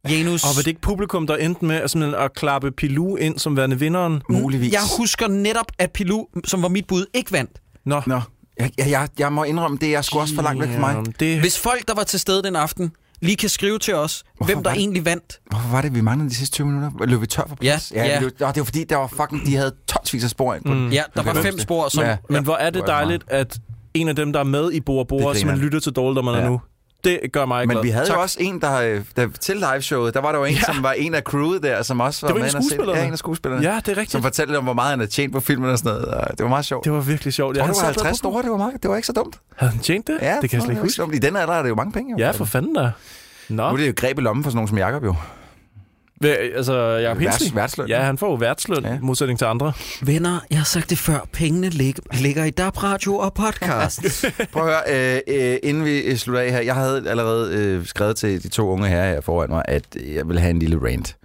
Janus.
Og var det ikke publikum, der endte med at, at klappe Pilou ind som værende vinderen?
Muligvis.
Jeg husker netop, at Pilu, som var mit bud, ikke vandt.
Nå.
Nå. Jeg, jeg, jeg, jeg må indrømme, det er sgu også for langt væk fra mig.
Det,
Hvis folk, der var til stede den aften, lige kan skrive til os,
Hvorfor
hvem der
det-
egentlig vandt.
Hvorfor var det, vi manglede de sidste 20 minutter? Løb vi tør for plads?
Ja, ja.
Det, var, det var fordi, der var fucking, de havde tonsvis af spor ind på
Mm.
Ja, der var fem spor, som...
Ja.
men hvor er det dejligt, at en af dem, der er med i Bord,
griner
som man lytter til dårligdommerne
Ja.
nu, det gør mig
Men
glad.
vi havde
tak.
jo også en, der, øh, der til liveshowet, der var der jo en,
Ja.
som var en af crewet der, som også var,
Det var en
med se-
skuespillerne.
Ja, en af skuespillerne.
Ja, det er rigtigt.
Som fortalte om, hvor meget han havde tjent på filmen og sådan noget. Og det var meget sjovt.
Det var virkelig sjovt.
Jeg tror,
han
det var
sad der
50
på-
store, det var, meget, det var ikke så dumt.
Havde han tjent det?
Ja,
det kan jeg slet ikke huske.
I den alder er det jo mange penge. Jo.
Ja, for fanden da. Nå,
Nu er det jo greb i lommen for sådan nogen som Jacob jo.
Hvad, altså, Jacob
Værts-
Hinsley?
værtsløn.
Ja, han får jo værtsløn,
Ja.
modsætning til andre.
Venner, jeg har sagt det før, pengene lig- ligger i DAB Radio og podcast.
Prøv at høre, øh, øh, inden vi øh, slutter af her. Jeg havde allerede øh, skrevet til de to unge herrer her foran mig, at jeg vil have en lille rant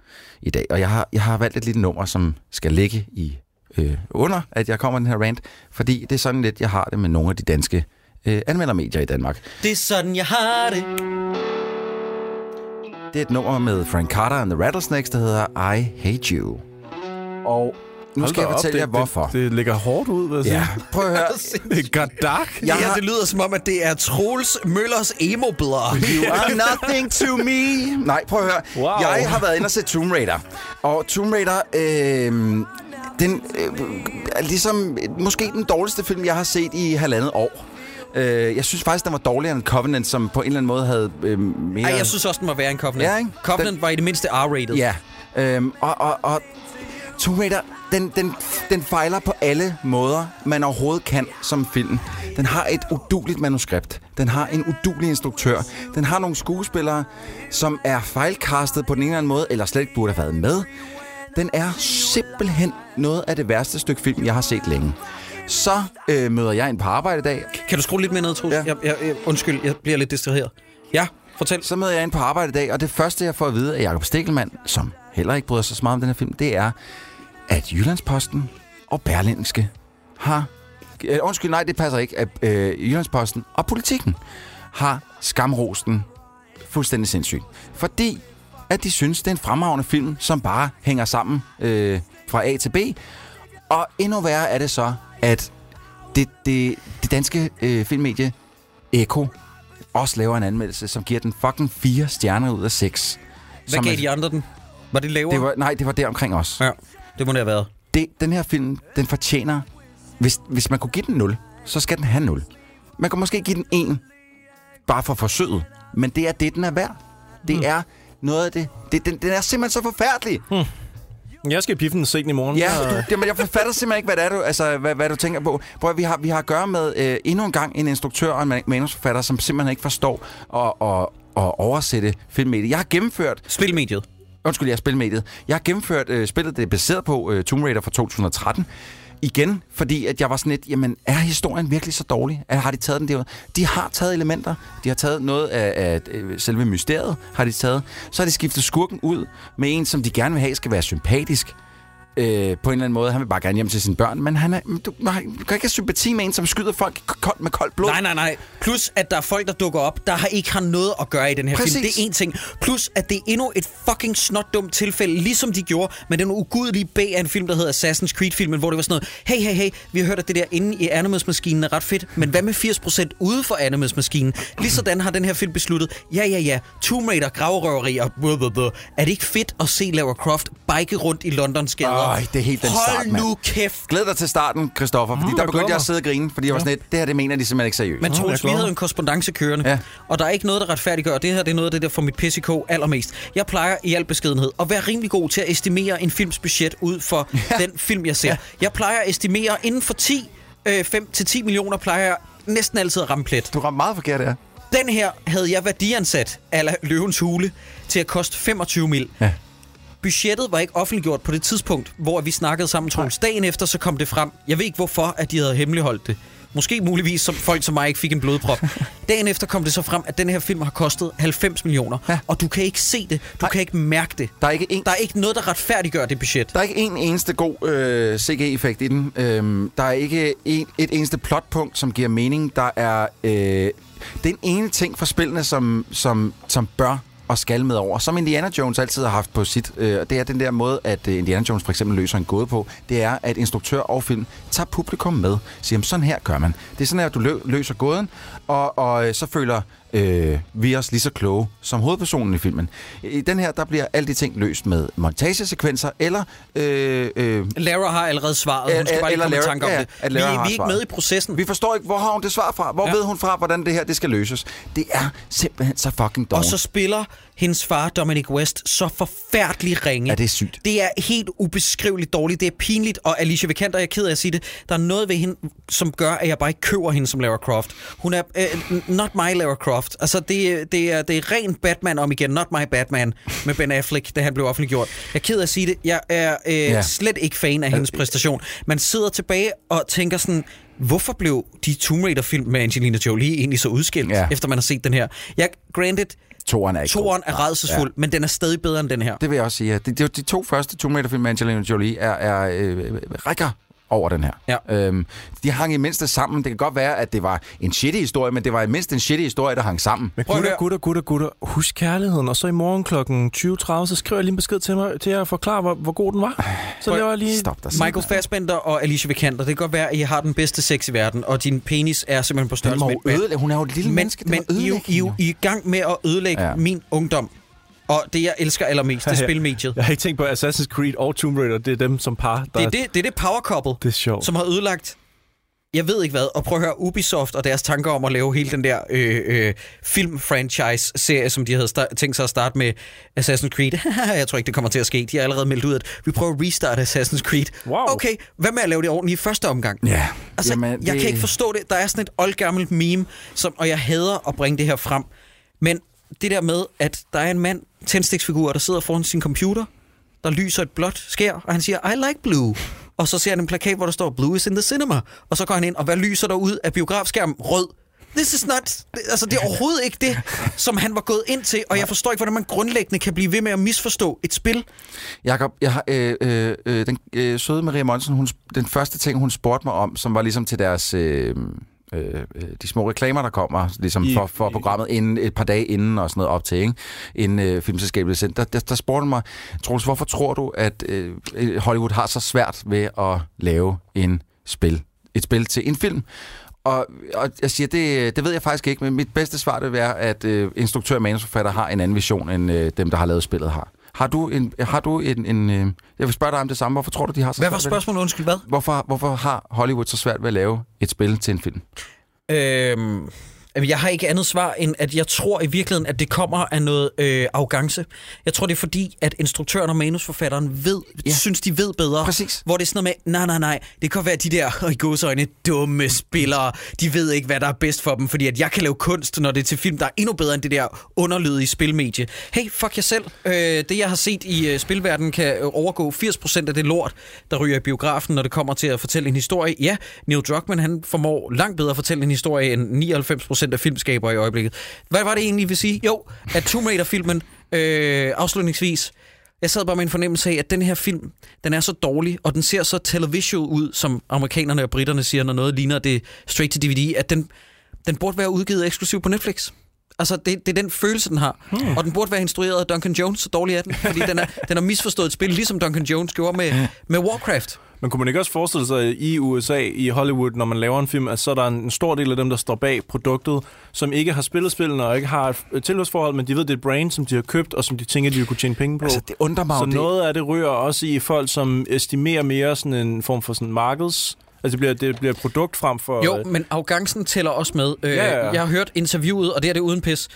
i dag. Og jeg har, jeg har valgt et lille nummer, som skal ligge i øh, under, at jeg kommer med den her rant. Fordi det er sådan lidt, jeg har det med nogle af de danske øh, anmeldermedier i Danmark.
det er sådan, jeg har det.
Det er et nummer med Frank Carter and the Rattlesnakes, der hedder I Hate You. Og nu skal jeg
op,
fortælle
det,
jer, hvorfor.
Det, det ligger hårdt ud, vil jeg sige.
Ja, prøv at høre.
Det er.
Ja,
Jeg
ja,
har-
det lyder som om, at det er Troels Møllers emo-blog.
You are nothing to me. Nej, prøv at høre.
Wow.
Jeg har været inde og se Tomb Raider. Og Tomb Raider, øh, den øh, er ligesom måske den dårligste film, jeg har set i halvandet år. Øh, jeg synes faktisk, den var dårligere end Covenant, som på en eller anden måde havde øh, mere...
Ej, jeg synes også, den var værre end Covenant.
Ja, ikke?
Covenant var i det mindste R-rated.
Ja, øhm, og, og, og Tomb Raider, den, den, den fejler på alle måder, man overhovedet kan som film. Den har et uduligt manuskript. Den har en udulig instruktør. Den har nogle skuespillere, som er fejlkastet på den ene eller anden måde, eller slet ikke burde have været med. Den er simpelthen noget af det værste stykke film, jeg har set længe. Så øh, møder jeg ind på arbejde i dag,
Kan du skrue lidt mere ned, Troels?
Ja.
Jeg, jeg, jeg, undskyld, jeg bliver lidt distraheret. Ja, fortæl.
Så møder jeg ind på arbejde i dag, og det første, jeg får at vide af Jakob Stikkelmann, som heller ikke bryder sig så meget om den her film, det er, at Jyllandsposten og Berlingske har... Øh, undskyld, nej, det passer ikke. At, øh, Jyllandsposten og Politikken har skamrosten fuldstændig sindssygt. Fordi at de synes, det er en fremragende film, som bare hænger sammen øh, fra A til B. Og endnu værre er det så, at det, det, det danske øh, filmmedie Eko også laver en anmeldelse, som giver den fucking fire stjerner ud af seks.
Hvad gav de andre den? Var det lavere?
Det var, nej, det var der omkring os.
Ja, det må det have været.
Det, den her film, den fortjener... Hvis, hvis man kunne give den 0, så skal den have 0. Man kan måske give den 1, bare for forsøget. Men det er det, den er værd. Det
Hmm.
er noget af det... det den, den er simpelthen så forfærdelig.
Jeg skal i piffen se den i morgen.
Ja, du, jamen, jeg forfatter simpelthen ikke, hvad, det er, du, altså, hvad, hvad du tænker på. Prøv, at- vi, har, vi har at gøre med øh, endnu en gang en instruktør og en man- manusforfatter, som simpelthen ikke forstår at, at, at oversætte filmmediet. Jeg har gennemført
Spilmediet.
Undskyld, jeg er spilmediet. Jeg har gennemført øh, spillet, det er baseret på øh, Tomb Raider fra 2013. Igen, fordi at jeg var sådan lidt, jamen, er historien virkelig så dårlig? Er, har de taget den derud? De har taget elementer. De har taget noget af, af øh, selve mysteriet, har de taget. Så har de skiftet skurken ud med en, som de gerne vil have, skal være sympatisk. Øh, på en eller anden måde. Han vil bare gerne hjem til sine børn, men han er, du, nej, du kan ikke have sympati med en, som skyder folk koldt med koldt blod.
Nej, nej, nej. Plus, at der er folk, der dukker op, der har ikke har noget at gøre i den her
Præcis.
film. Det er en ting. Plus, at det er endnu et fucking snotdumt tilfælde, ligesom de gjorde med den ugudelige B af en film, der hedder Assassin's Creed-filmen, hvor det var sådan noget, hey, hey, hey, vi har hørt, at det der inde i Animus-maskinen er ret fedt, men hvad med 80% ude for Animus-maskinen? Ligesådan har den her film besluttet, ja, ja, ja, Tomb Raider, gravrøveri og blah. Er det ikke fedt at se Lara Croft bike rundt i Londons gader?
Øj, det er helt den
Hold
start, mand.
nu kæft.
Glæd dig til starten, Christoffer, fordi
Mm,
der
jeg
begyndte jeg at sidde og grine, fordi jeg var sådan lidt, det her, det mener de simpelthen ikke seriøst.
Men Troels, vi havde jo en korrespondance kørende,
Ja.
og der er ikke noget, der retfærdiggør. Det her det er noget af det, der får mit kog allermest. Jeg plejer i al beskedenhed at være rimelig god til at estimere en films budget ud for ja. den film, jeg ser. Ja. Jeg plejer at estimere inden for 10, øh, 5-10 millioner, plejer jeg næsten altid at ramme plet.
Du ramte meget forkert her.
Den her havde jeg værdiansat, ala Løvens Hule, til at koste 25 mil.
Ja.
Budgettet var ikke offentliggjort på det tidspunkt, hvor vi snakkede sammen, Troels. Dagen efter, så kom det frem. Jeg ved ikke, hvorfor at de havde hemmeligholdt det. Måske muligvis, som folk som mig ikke fik en blodprop. Dagen efter kom det så frem, at den her film har kostet 90 millioner.
Ja.
Og du kan ikke se det. Du
Nej.
kan ikke mærke det.
Der er ikke en,
Der er ikke noget, der retfærdiggør det budget.
der er ikke en eneste god øh, CG-effekt i den. Øhm, der er ikke en, et eneste plotpunkt, som giver mening. Der er øh, den ene ting fra spillene, som, som, som bør og skal med over, som Indiana Jones altid har haft på sit. Øh, og det er den der måde, at øh, Indiana Jones for eksempel løser en gåde på, det er, at instruktør og film tager publikum med. Siger, sådan her gør man. Det er sådan her, at du lø- løser gåden, og, og øh, så føler øh, vi er os lige så kloge som hovedpersonen i filmen. I den her, der bliver alle de ting løst med montagesekvenser, eller... Øh, øh,
Lara har allerede svaret. Hun skal
Eller-
bare lige
eller
komme i
Lara-
tanke om
ja,
det. Vi, vi er ikke
svaret.
med i processen.
vi forstår ikke, hvor har hun det svar fra? Hvor
Ja.
ja. ved hun fra, hvordan det her det skal løses? Det er simpelthen så fucking
Og
dårligt.
så spiller hendes far, Dominic West, så forfærdelig ringe.
Ja, det er sygt.
Det er helt ubeskriveligt dårligt. Det er pinligt. Og Alicia Vikander, jeg er ked af at sige det, der er noget ved hende, som gør, at jeg bare ikke køber hende som Lara Croft. Hun er uh, not my Lara Croft. Altså, det, det, er, det er ren Batman om igen. Not my Batman med Ben Affleck, da han blev offentliggjort. Jeg er ked af at sige det. Jeg er uh, ja.
Ja.
slet ikke fan af hendes præstation. Man sidder tilbage og tænker sådan, hvorfor blev de Tomb Raider-film med Angelina Jolie egentlig så udskilt,
Ja.
efter man har set den her? Jeg, granted,
Toren er ikke god.
Toren er redselsfuld, ja. men den er stadig bedre end den her.
Det vil jeg også sige. ja. De, de, de to første Tomb Raider-film med Angelina Jolie er, er øh, rækker over den her.
Ja.
Øhm, de hang i mindste sammen. Det kan godt være, at det var en shitty historie, men det var i mindst en shitty historie, der hang sammen.
Men gutter, gutter, gutter, gutter, husk kærligheden. Og så i morgen kl. 20.30, så skriver jeg lige en besked til, mig, til jer at forklare, hvor, hvor god den var. Så
Prøv-
laver jeg lige...
Stop dig.
Michael Fassbender og Alicia Vikander, det kan godt være, at I har den bedste sex i verden, og din penis er simpelthen på størrelse med et
ødelægge. Hun er jo et lille
Men,
menneske.
Men I, er I. I er i gang med at ødelægge. Ja. min ungdom. Og det, jeg elsker allermest, det er spilmediet.
Jeg har ikke tænkt på Assassin's Creed og Tomb Raider. Det er dem som par. Der
Det er det, det, er det power couple,
det er sjovt.
som har ødelagt jeg ved ikke hvad, og prøv at høre Ubisoft og deres tanker om at lave hele den der øh, øh, film-franchise-serie, som de havde tænkt sig at starte med Assassin's Creed. jeg tror ikke, det kommer til at ske. De har allerede meldt ud, at vi prøver at restarte Assassin's Creed.
Wow.
Okay, hvad med at lave det ordentligt i første omgang?
Ja.
Altså, Jamen,
Jamen,
jeg
det-
kan ikke forstå det. Der er sådan et oldgammelt meme, som, og jeg hader at bringe det her frem. Men det der med, at der er en mand, tændstiksfigur, der sidder foran sin computer, der lyser et blåt skær, og han siger, I like blue. Og så ser han en plakat, hvor der står, blue is in the cinema. Og så går han ind, og hvad lyser der ud af biografskærmen? Rød. This is not... Altså, det er overhovedet ikke det, som han var gået ind til, og jeg forstår ikke, hvordan man grundlæggende kan blive ved med at misforstå et spil.
Jakob, jeg har, øh, øh, øh, den øh, søde Maria Monsen, hun, den første ting, hun spurgte mig om, som var ligesom til deres... Øh, øh, øh, de små reklamer, der kommer ligesom
I-
for, for
i-
programmet inden, et par dage inden og sådan noget op til, ikke? inden øh, filmselskabet blev sendt. Der, der, der spurgte mig, Troels, hvorfor tror du, at øh, Hollywood har så svært ved at lave en spil, et spil til en film? Og, og jeg siger, det, det ved jeg faktisk ikke, men mit bedste svar det vil være, at øh, instruktør og manusforfatter har en anden vision, end øh, dem, der har lavet spillet har. Har du en... Har du en, en øh, jeg vil spørge dig om det samme. Hvorfor tror du, de har så
Hvad var spørgsmålet? Undskyld, hvad?
Hvorfor, hvorfor har Hollywood så svært ved at lave et spil til en film?
Øhm, jeg har ikke andet svar, end at jeg tror i virkeligheden, at det kommer af noget øh, arrogance. Jeg tror, det er fordi, at instruktøren og manusforfatteren ved, ja. Synes, de ved bedre.
Præcis.
Hvor det er sådan noget med, nej, nej, nej, det kan være de der, i godsøjne, dumme spillere. De ved ikke, hvad der er bedst for dem, fordi at jeg kan lave kunst, når det er til film, der er endnu bedre end det der underlydige spilmedie. Hey, fuck jer selv. Øh, det, jeg har set i øh, spilverdenen, kan øh, overgå 80% af det lort, der ryger i biografen, når det kommer til at fortælle en historie. Ja, Neil Druckmann, han formår langt bedre at fortælle en historie end 99% af filmskabere i øjeblikket. Hvad var det egentlig, vi vil sige? Jo, at Tomb Raider-filmen, øh, afslutningsvis, jeg sad bare med en fornemmelse af, at den her film, den er så dårlig, og den ser så television ud, som amerikanerne og britterne siger, når noget ligner det straight to DVD, at den, den burde være udgivet eksklusivt på Netflix. Altså, det, det er den følelse, den har. Hmm. Og den burde være instrueret af Duncan Jones, så dårlig er den. Fordi den, er, den har misforstået et spil, ligesom Duncan Jones gjorde med, med Warcraft.
Men kunne man ikke også forestille sig at i USA, i Hollywood, når man laver en film, at så er der en stor del af dem, der står bag produktet, som ikke har spillet spillene og ikke har et tilhørsforhold, men de ved, det er et brand, som de har købt, og som de tænker, de vil kunne tjene penge på.
Altså, det undrer mig
så
det-
noget af det ryger også i folk, som estimerer mere sådan en form for sådan markeds... Altså, det bliver, det bliver et produkt frem for...
Jo, men arrogancen tæller også med. Øh,
Ja, ja, ja.
Jeg har hørt interviewet, og det er det uden pis,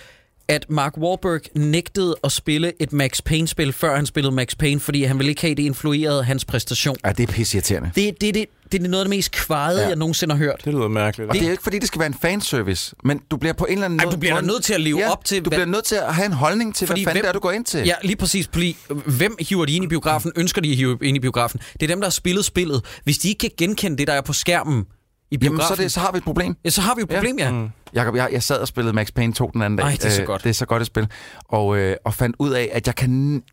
at Mark Wahlberg nægtede at spille et Max Payne-spil, før han spillede Max Payne, fordi han ville ikke have, det influerede hans præstation.
Ja, det er pisseirriterende.
Det, det, det, det er noget af det mest kvejede, ja.
Ja.
jeg nogensinde har hørt.
Det lyder mærkeligt.
Og det er ikke, fordi det skal være en fanservice, men du bliver på en eller anden måde...
du bliver nødt til at leve
ja,
op til,
Du
hvad-
bliver nødt til at have en holdning til,
Fordi
hvad fanden
hvem-
det er, du går ind til.
Ja, lige præcis. Fordi, hvem hiver de ind i biografen? Ønsker de at hive ind i biografen? Det er dem, der har spillet spillet. Hvis de ikke kan genkende det, der er på skærmen i biografen,
Jamen, så, det, så har vi et problem.
ja, så har vi jo et problem, ja.
Mm.
Jakob, jeg, jeg sad og spillede Max Payne 2 den anden dag.
Ej, det er så
Øh,
godt.
Det er så godt et spil. Og, øh, og fandt ud af, at jeg kan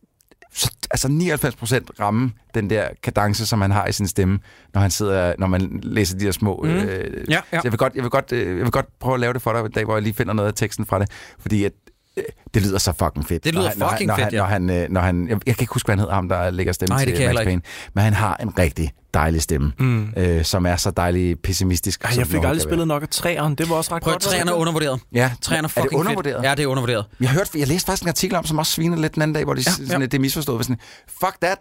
så, altså 99% ramme den der kadence, som han har i sin stemme, når han sidder, når man læser de her små...
Mm.
Øh,
Ja, ja.
Så jeg vil, godt, jeg, vil godt, øh, jeg vil godt prøve at lave det for dig en dag, hvor jeg lige finder noget af teksten fra det. Fordi at, øh, Det lyder så fucking fedt.
Det lyder
når han, når han-
fucking
når
fedt,
han,
ja.
når han, øh, når han, jeg, jeg kan ikke huske, hvad han hedder, ham der lægger stemme
Nej,
til Max. Payne. Men han har en rigtig dejlig stemme, mm. øh, som er så dejlig pessimistisk.
Ej, jeg fik aldrig spillet nok af træeren. Det var også ret
Prøv at
godt.
træerne er undervurderet.
Ja,
Træerne er
er
fucking
det undervurderet?
fedt. Ja, det er undervurderet.
Jeg, hørte, jeg læste faktisk en artikel om, som også sviner lidt den anden dag, hvor de, ja,
Ja,
sådan,
ja.
det er misforstået. var Sådan, Fuck that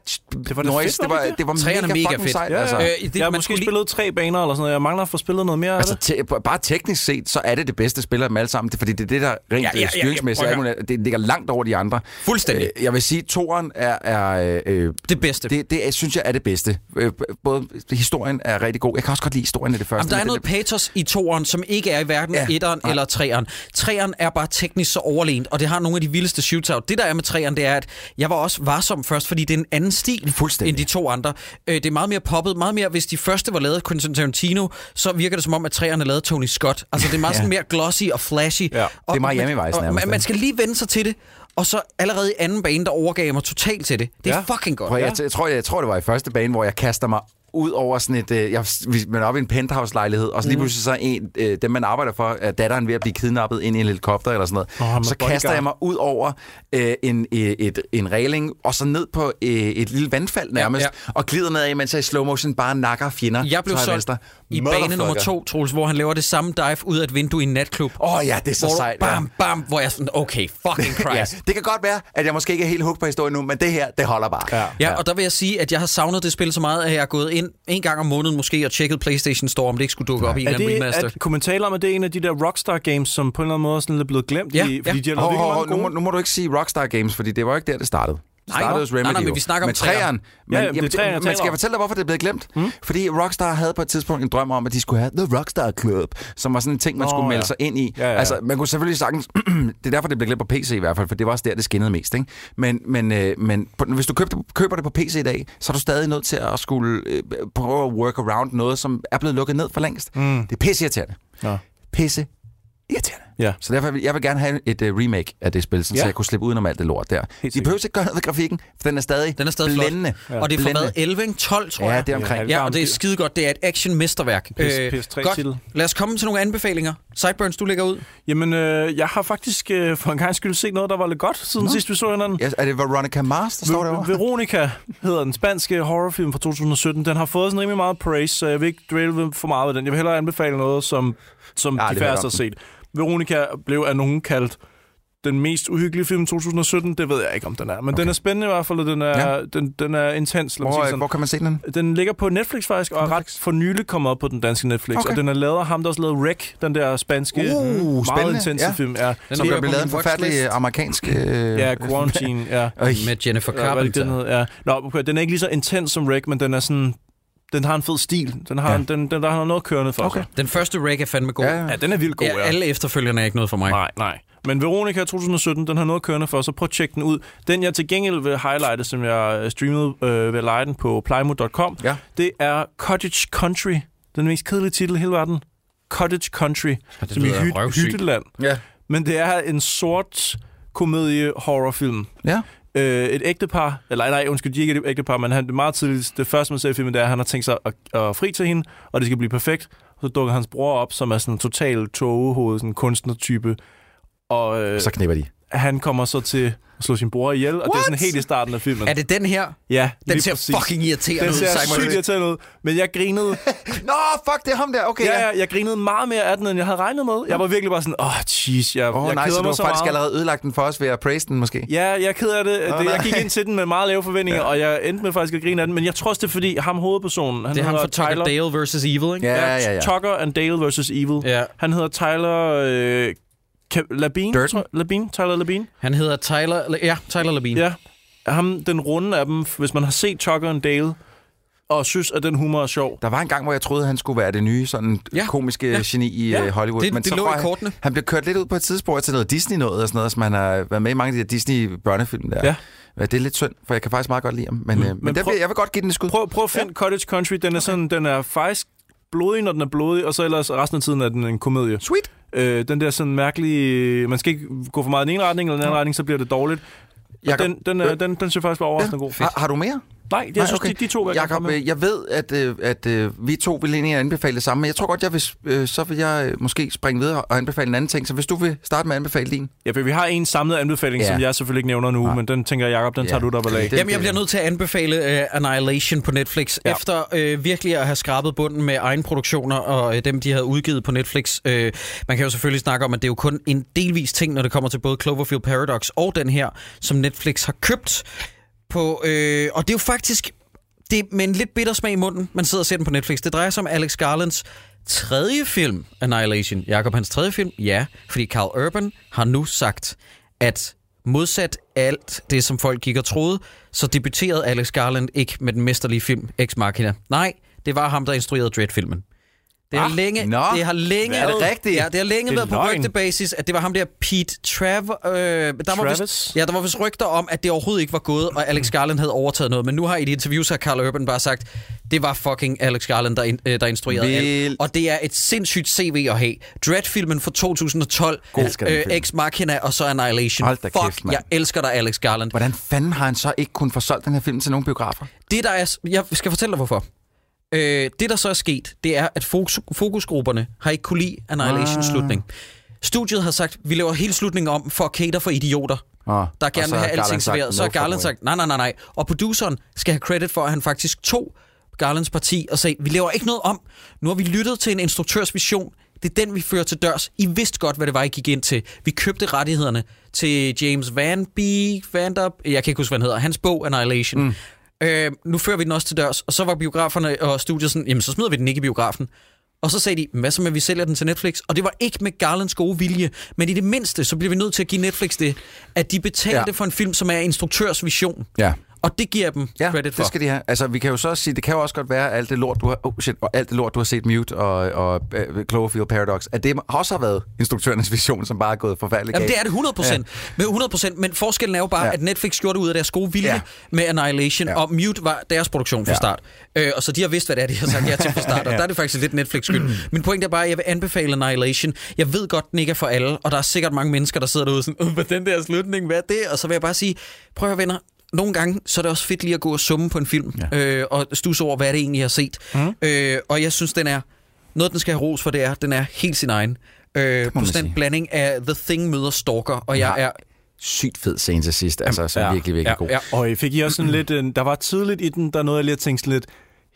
Det var
noise.
fedt,
det
var det
var
Træerne
mega,
er mega
fucking
fedt.
sejt.
Ja,
altså.
ja.
Øh,
Det, jeg har
man
måske
skulle lige-
spillet tre baner eller sådan noget. Jeg mangler at få spillet noget mere af
Altså,
det.
te- bare teknisk set, så er det det bedste spil af dem alle sammen. Det, fordi det er det, der rent
Ja,
ja,
ja, ja,
styringsmæssigt det ligger langt over de andre.
Fuldstændig.
Øh, Jeg vil sige, at toren er, er øh,
Det bedste.
det, det synes jeg er det bedste. Øh, Både historien er rigtig god. Jeg kan også godt lide historien i det første.
Jamen, der er noget
det,
patos i toeren, som ikke er i hverken
Ja,
ja, etteren
nej.
eller treeren. Treeren er bare teknisk så overlegent, og det har nogle af de vildeste shootout. Det der er med treeren, det er, at jeg var også varsom først, fordi det er en anden stil end de to andre. Øh, Det er meget mere poppet, meget mere, hvis de første var lavet af Quentin Tarantino, så virker det som om, at treeren er lavet af Tony Scott. Altså, det er meget
Ja.
sådan mere glossy og flashy.
Ja.
Og,
Det er Miami Vice
og,
nærmest,
man, man skal lige vende sig til det, og så allerede i anden bane, der overgav jeg mig totalt til det. Det er
Ja.
fucking godt.
Prøv, jeg, jeg, tror, jeg, jeg tror, det var i første bane, hvor jeg kaster mig ud over sådan et... Øh, jeg, man er oppe i en penthouse-lejlighed, og så lige pludselig så en, øh, dem, man arbejder for, er datteren ved at blive kidnappet ind i en helikopter eller sådan noget.
Med
så kaster jeg mig ud over øh, en, øh, et, en regling, og så ned på øh, et lille vandfald nærmest,
Ja,
ja, og glider nedad, mens jeg i slow motion bare nakker fjender.
Jeg blev solgt. I bane nummer to, Troels, hvor han laver det samme dive ud af et vindue i en natklub.
Åh oh, ja, det er så
hvor du
sejt. ja.
bam, bam, hvor jeg er sådan, okay, fucking
Ja,
Christ.
det kan godt være, at jeg måske ikke er helt hooked på historien nu, men det her, det holder bare.
Ja.
Ja, og der vil jeg sige, at jeg har savnet det spil så meget, at jeg er gået ind en gang om måneden måske og tjekket PlayStation Store, om det ikke skulle dukke op i en
Er
eller anden remaster.
at, kunne man tale om, at det er en af de der Rockstar Games, som på en eller anden måde sådan er blevet glemt?
Ja,
i,
ja.
fordi de har
hov,
mange
nu, må, nu må du ikke sige Rockstar Games, fordi det var ikke der, det startede. Startede hos Remedy.
Nej, nej, men vi snakker om
men
træeren.
Men,
Ja,
ja,
jamen, det er jeg
men skal jeg fortælle dig, hvorfor det er blevet glemt? Mm? Fordi Rockstar havde på et tidspunkt en drøm om, at de skulle have The Rockstar Club, som var sådan en ting, man
Nå,
skulle melde
ja.
sig ind i.
Ja, ja, ja.
Altså, man kunne selvfølgelig sagtens... det er derfor, det blev glemt på PC i hvert fald, for det var også der, det skinnede mest. Ikke? Men, men, øh, men på, hvis du købte, køber det på PC i dag, så er du stadig nødt til at skulle øh, prøve at work around noget, som er blevet lukket ned for længst.
Mm.
Det er pisse irriterende.
Nå.
Pisse.
Ja.
Så derfor vil jeg vil gerne have et uh, remake af det spil, sådan,
Ja.
så jeg kunne slippe udenom alt det lort der.
Helt
De behøver ikke gøre noget ved grafikken, for den er stadig,
Den er stadig flot.
blændende.
Ja.
Og det er fra
Blændende.
hvad, 11, ikke? 12, tror
Ja,
jeg.
det er omkring.
Ja,
Ja, og det er skide godt. Det er et action-mesterværk.
Pis- PS3
godt.
titel.
Lad os komme til nogle anbefalinger. Sideburns, du lægger ud.
Jamen, øh, jeg har faktisk øh, for en gang skyld set noget, der var lidt godt, siden
Nå.
sidst vi så hinanden.
Ja, er det Veronica Mars, der står derovre?
Veronica hedder den spanske horrorfilm fra 2017. Den har fået sådan rimelig meget praise, så jeg vil ikke dvæle for meget ved den. Jeg vil hellere anbefale noget, som, som
har
de færreste har set. Veronica blev af nogen kaldt den mest uhyggelige film i 2017. Det ved jeg ikke, om den er. Men okay. den er spændende i hvert fald, og den er,
Ja.
ja. den, den er intens. Lad
Hvor,
sådan.
hvor kan man se den?
Den ligger på Netflix faktisk, og er ret for nylig kommet op på den danske Netflix.
Okay.
Og den er lavet af ham, der også lavede Wreck, den der spanske,
Uh,
meget
spændende.
intense
Ja.
film. Ja,
Den
Som der blev lavet en forfærdelig
watchlist.
amerikansk... Øh,
ja Quarantine, ja.
Med Jennifer
Ja, hvad er det,
Carpenter.
den, ja. Nå, okay, den er ikke lige så intens som Wreck, men den er sådan... Den har en fed stil. Den har,
Ja.
ja. den, den, der har noget kørende for
Okay.
sig.
Den første Reg er fandme god.
Ja, ja.
Ja, den er vildt god,
Ja,
ja.
alle efterfølgende er ikke noget for mig.
Nej, nej. Men Veronica 2017, den har noget kørende for, så prøv at tjekke den ud. Den, jeg til gengæld vil highlighte, som jeg øh, streamede øh, ved leje den på plymo.com,
Ja.
det er Cottage Country. Den mest kedelige titel i hele verden. Cottage Country,
det
som i
røvsygt.
Hytteland.
Ja.
Men det er en sort komedie-horrorfilm.
Ja.
Øh, et ægtepar, eller nej, undskyld, de er ikke et ægtepar, men han, det meget tidligt, det første, man ser i filmen, det er, at han har tænkt sig at, at fri til hende, og det skal blive perfekt. Så dukker hans bror op, som er sådan en total togehoved, sådan en kunstnertype. Og øh,
Så knipper de
han kommer så til at slå sin bror ihjel, og det er sådan helt i starten af filmen.
Er det den her?
Ja,
Den
lige
ser
præcis.
fucking irriterende
Den
ud.
ser
Simon.
sygt irriterende ud, men jeg grinede,
Nå, fuck, det er ham der. Okay,
ja, ja, jeg grinede meget mere af den, end jeg havde regnet med. Jeg var virkelig bare sådan, åh, oh, jeez, jeg,
Åh,
jeg
nej,
keder
så du
mig
har
så
faktisk
meget.
allerede ødelagt den for os ved at praise den, måske?
Ja, jeg er ked af det. Jeg gik ind til den med meget lave forventninger, og jeg endte med faktisk at grine af den. Men jeg tror også, det er fordi, ham hovedpersonen, han
Det er ham
hedder
fra
Tyler.
Dale vs. Evil, ikke?
Ja, ja, ja.
Tucker and Dale versus Evil.
Ja.
Han hedder Tyler øh, Labine.
Durden?
tror. Labine? Tyler Labine?
Han hedder Tyler... Ja, Tyler Labine.
Ja. Ham, den runde af dem, hvis man har set Tucker and Dale, og synes, at den humor er sjov.
Der var en gang, hvor jeg troede, han skulle være det nye sådan
Ja.
komiske
Ja.
geni i
Ja.
øh, Hollywood.
Det-
Men
det
så
lå i
jeg,
kortene.
Han blev kørt lidt ud på et tidspunkt til noget Disney noget og sådan noget, som han har været med i mange af de der Disney børnefilm der.
Ja.
Ja, Det er lidt synd, for jeg kan faktisk meget godt lide ham. Men, mm. øh, men,
Men prøv-
vil, jeg vil godt give den et skud.
Prøv, prøv at finde ja. Cottage Country. Den er, sådan, den er faktisk blodig, når den er blodig, og så ellers resten af tiden er den en komedie.
Sweet.
Øh, den der sådan mærkelige... Man skal ikke gå for meget i den ene retning eller den anden retning, så bliver det dårligt.
Jakob,
den, den, er, den, den synes jeg faktisk var overraskende god.
Har, har du mere?
Nej, jeg
Nej,
synes,
okay.
de, de to
Jakob,
komme med.
øh, jeg ved, at, øh, at øh, vi to vil egentlig anbefale det samme, men jeg tror godt, jeg vil, øh, så vil jeg øh, måske springe videre og anbefale en anden ting. Så hvis du vil starte med at anbefale din.
Ja, for vi har en samlet anbefaling,
Ja.
som jeg selvfølgelig ikke nævner nu,
Nej.
men den tænker jeg, Jacob, den
Ja.
tager du dig vel af.
Det-
Jamen, jeg bliver nødt til at anbefale uh, Annihilation på Netflix.
Ja.
Ja. Efter uh, virkelig at have skrabet bunden med egne produktioner og uh, dem, de havde udgivet på Netflix. Uh, man kan jo selvfølgelig snakke om, at det er jo kun en delvis ting, når det kommer til både Cloverfield Paradox og den her, som Netflix har købt. På, øh, og det er jo faktisk det er med en lidt bitter smag i munden, man sidder og ser den på Netflix. Det drejer sig om Alex Garlands tredje film, Annihilation. Jakob, hans tredje film? Ja, fordi Carl Urban har nu sagt, at modsat alt det, som folk gik og troede, så debuterede Alex Garland ikke med den mesterlige film Ex Machina. Nej, det var ham, der instruerede Dread-filmen. Det har
Ah,
længe,
nå.
det har længe,
Er det rigtigt?
Ja, det har længe
Det
været på
løgn.
rygtebasis, at det var ham der Pete Trav... Øh, der Var
Travis?
vist, ja, der var vist rygter om, at det overhovedet ikke var gået, og Alex Garland havde overtaget noget. Men nu har i et interview, så har Carl Urban bare sagt, det var fucking Alex Garland, der, in, øh, der instruerede alt.
Vildt.
Og det er et sindssygt CV at have. Dread-filmen fra 2012,
God. Film.
Ex Machina og så Annihilation.
Hold da
Fuck,
kæft, mand.
jeg elsker dig, Alex Garland.
Hvordan fanden har han så ikke kun forsolgt den her film til nogle biografer?
Det, der er... Jeg skal fortælle dig, hvorfor. Øh, det, der så er sket, det er, at fokus, fokusgrupperne har ikke kunne lide Annihilations
Ah.
slutning. Studiet har sagt, vi laver hele slutningen om for at cater for idioter,
Oh,
der gerne vil have alting serveret. Så har Garland sagt, nej, nej, nej, nej. Og produceren skal have credit for, at han faktisk tog Garlands parti og sagde, vi laver ikke noget om. Nu har vi lyttet til en instruktørs vision. Det er den, vi fører til dørs. I vidste godt, hvad det var, I gik ind til. Vi købte rettighederne til James Van Beek, Van der, jeg kan ikke huske, hvad han hedder, hans bog Annihilation. Mm. Øh, nu fører vi den også til dørs. Og så var biograferne og studiet sådan, jamen så smider vi den ikke i biografen. Og så sagde de, hvad så med, at vi sælger den til Netflix? Og det var ikke med Garlands gode vilje, men i det mindste, så bliver vi nødt til at give Netflix det, at de betalte
Ja.
for en film, som er instruktørs vision.
Ja.
Og det giver dem
Ja,
credit for.
det skal de have. Altså, vi kan jo så sige, det kan jo også godt være, at alt det lort, du har, oh shit, og alt det lort, du har set Mute og, og uh, Cloverfield Paradox, at det også har været instruktørernes vision, som bare er gået forfærdeligt
Jamen,
galt.
det er det 100 procent. Ja. 100% Men forskellen er jo bare,
Ja.
ja. at Netflix gjorde det ud af deres gode vilje
Ja.
ja. med Annihilation,
Ja.
ja. og Mute var deres produktion fra
Ja.
ja. start. Øh, og så de har vidst, hvad det er, de har sagt ja til fra start, og der er det faktisk lidt Netflix skyld. Min pointe er bare, at jeg vil anbefale Annihilation. Jeg ved godt, den ikke er for alle, og der er sikkert mange mennesker, der sidder derude sådan, "Øh, hvad den der slutning, hvad er det? Og så vil jeg bare sige, prøv at høre, venner, nogle gange, så er det også fedt lige at gå og summe på en film, ja. øh, og stusse over, hvad det egentlig jeg har set. Mm. Øh, og jeg synes, den er, noget den skal have ros for, det er, den er helt sin egen. Øh, på
man
sådan en
sige.
blanding af The Thing møder Stalker, og jeg
Ja.
er
Sygt fed scene til sidst, altså, som
Ja.
virkelig, virkelig
Ja,
god.
ja.
Og I fik I også sådan lidt... En, der var tidligt i den, der nåede jeg lige at tænke sådan lidt...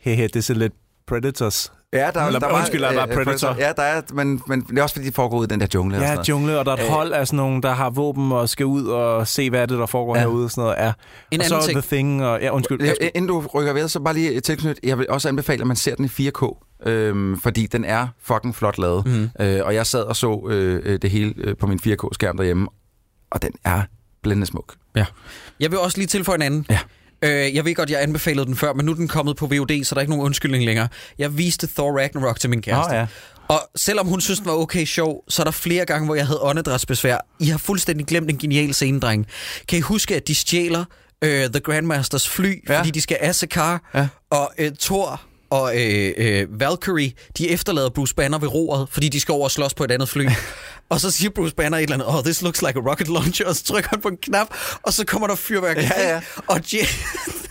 Hehe, det er sådan lidt Predators.
Ja, der,
Eller,
der var,
undskyld, der var Predator.
Ja, der er, men, men det er også fordi, de foregår ud i den der jungle. og sådan
Ja,
noget.
jungle, og der er et
Øh.
hold af sådan nogen, der har våben og skal ud og se, hvad er det, der foregår
Ja.
ja. herude og sådan noget. Ja.
En
og så
anden ting.
The Thing, og... Ja, undskyld.
Ja, inden du rykker ved, så bare lige tilknyt. Jeg vil også anbefale, at man ser den i 4K, øhm, fordi den er fucking flot lavet.
Mhm.
Øh, og jeg sad og så øh, øh, det hele øh, på min 4K-skærm derhjemme, og den er blændende smuk.
Jeg vil også lige tilføje en anden.
Ja.
Øh, jeg ved godt, jeg anbefalede den før, men nu er den kommet på VOD, så der er ikke nogen undskyldning længere. Jeg viste Thor Ragnarok til min kæreste.
Åh, ja.
Og selvom hun synes, den var okay sjov, så er der flere gange, hvor jeg havde åndedrætsbesvær. I har fuldstændig glemt en genial scene, dreng. Kan I huske, at de stjæler øh, The Grandmasters fly,
ja.
fordi de skal Assekar,
Ja.
og øh, Thor og øh, øh, Valkyrie, de efterlader Bruce Banner ved roret, fordi de skal over og slås på et andet fly. og så siger Bruce Banner et eller andet, oh, this looks like a rocket launcher, og så trykker han på en knap, og så kommer der fyrværkeri.
Ja, ja.
Og Je-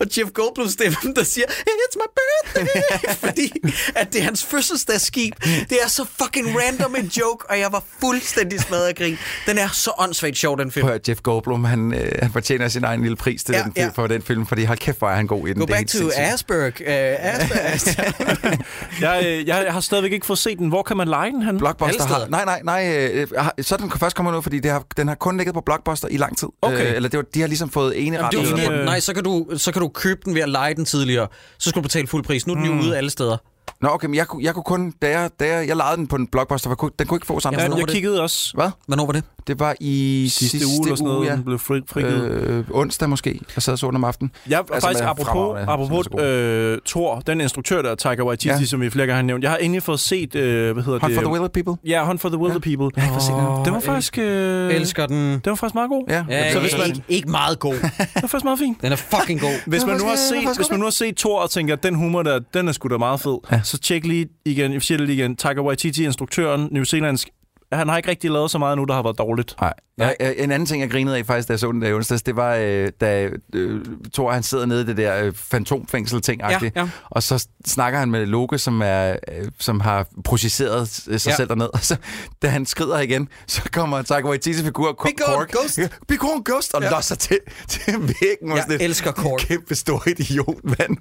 og Jeff Goldblum stemmen, der siger, it's my birthday, fordi at det er hans fødselsdagsskib. Det er så fucking random en joke, og jeg var fuldstændig smadret af grin. Den er så åndssvagt sjov, den film.
Prøv at Jeff Goldblum, han, øh, han fortjener sin egen lille pris til
Ja,
den,
ja.
for den film, fordi hold kæft, hvor er han god i den.
Go
Det
back to
sindssygt.
Asperg. Uh, Asperg.
Jeg, øh, jeg, jeg har stadigvæk ikke fået set den. Hvor kan man lege den, han?
Blockbuster har... Nej, nej, nej. Øh, så den først kommet ud, fordi det har, den har kun ligget på Blockbuster i lang tid.
Okay.
Øh, eller det var, de har ligesom fået ene
Jamen,
ret.
nej, så kan, du, så kan du købe den ved at lege den tidligere. Så skulle du betale fuld pris. Nu er den jo ude alle steder.
Nå, okay, men jeg, kunne- jeg kunne kun... Da jeg, da jeg, jeg lejede den på en Blockbuster, for den kunne ikke få samme
Ja,
jeg
var det?
kiggede også
Hvad?
Hvornår var det?
Det var i
sidste, sidste uge eller sådan noget,
ja.
den blev fri, frigivet. Øh,
onsdag måske. Jeg sad og så den om aftenen.
jeg
altså
faktisk apropos, apropos øh, Thor, den instruktør der, Taika Waititi,
Ja.
som vi flere gange har nævnt. Jeg har endelig fået set, øh, hvad hedder
Hunt
det?
for the Wilder People.
Ja, Hunt for the Wilder
Ja.
People.
Jeg har ikke fået set den.
Det var faktisk, øh,
Elsker den.
det var faktisk meget god.
Ja,
Ja,
Så hvis man-
ikke, ikke meget god.
Det var faktisk meget fint.
Den er fucking god.
Hvis man, nu har set, hvis man nu har set Thor og tænker, den humor der, den er sgu da meget fed så tjek lige igen, jeg siger det lige igen, Taika Waititi, instruktøren, New Zealandsk, han har ikke rigtig lavet så meget nu, der har været dårligt.
Nej. Ja, øh, en anden ting, jeg grinede af faktisk, da jeg så den der onsdags, det var, øh, da øh, Thor han sidder nede i det der øh, fantomfængsel-ting,
Ja, ja.
og så snakker han med Loke, som, er, øh, som har projiceret sig
Ja.
selv derned, og så, da han skrider igen, så kommer Taika Waititi's figur, Ko-
Be gone,
Korg,
ghost.
Gone, Ghost, og
Ja.
losser til, til væggen.
Jeg
sådan
elsker Korg.
Kæmpe stor idiot, mand.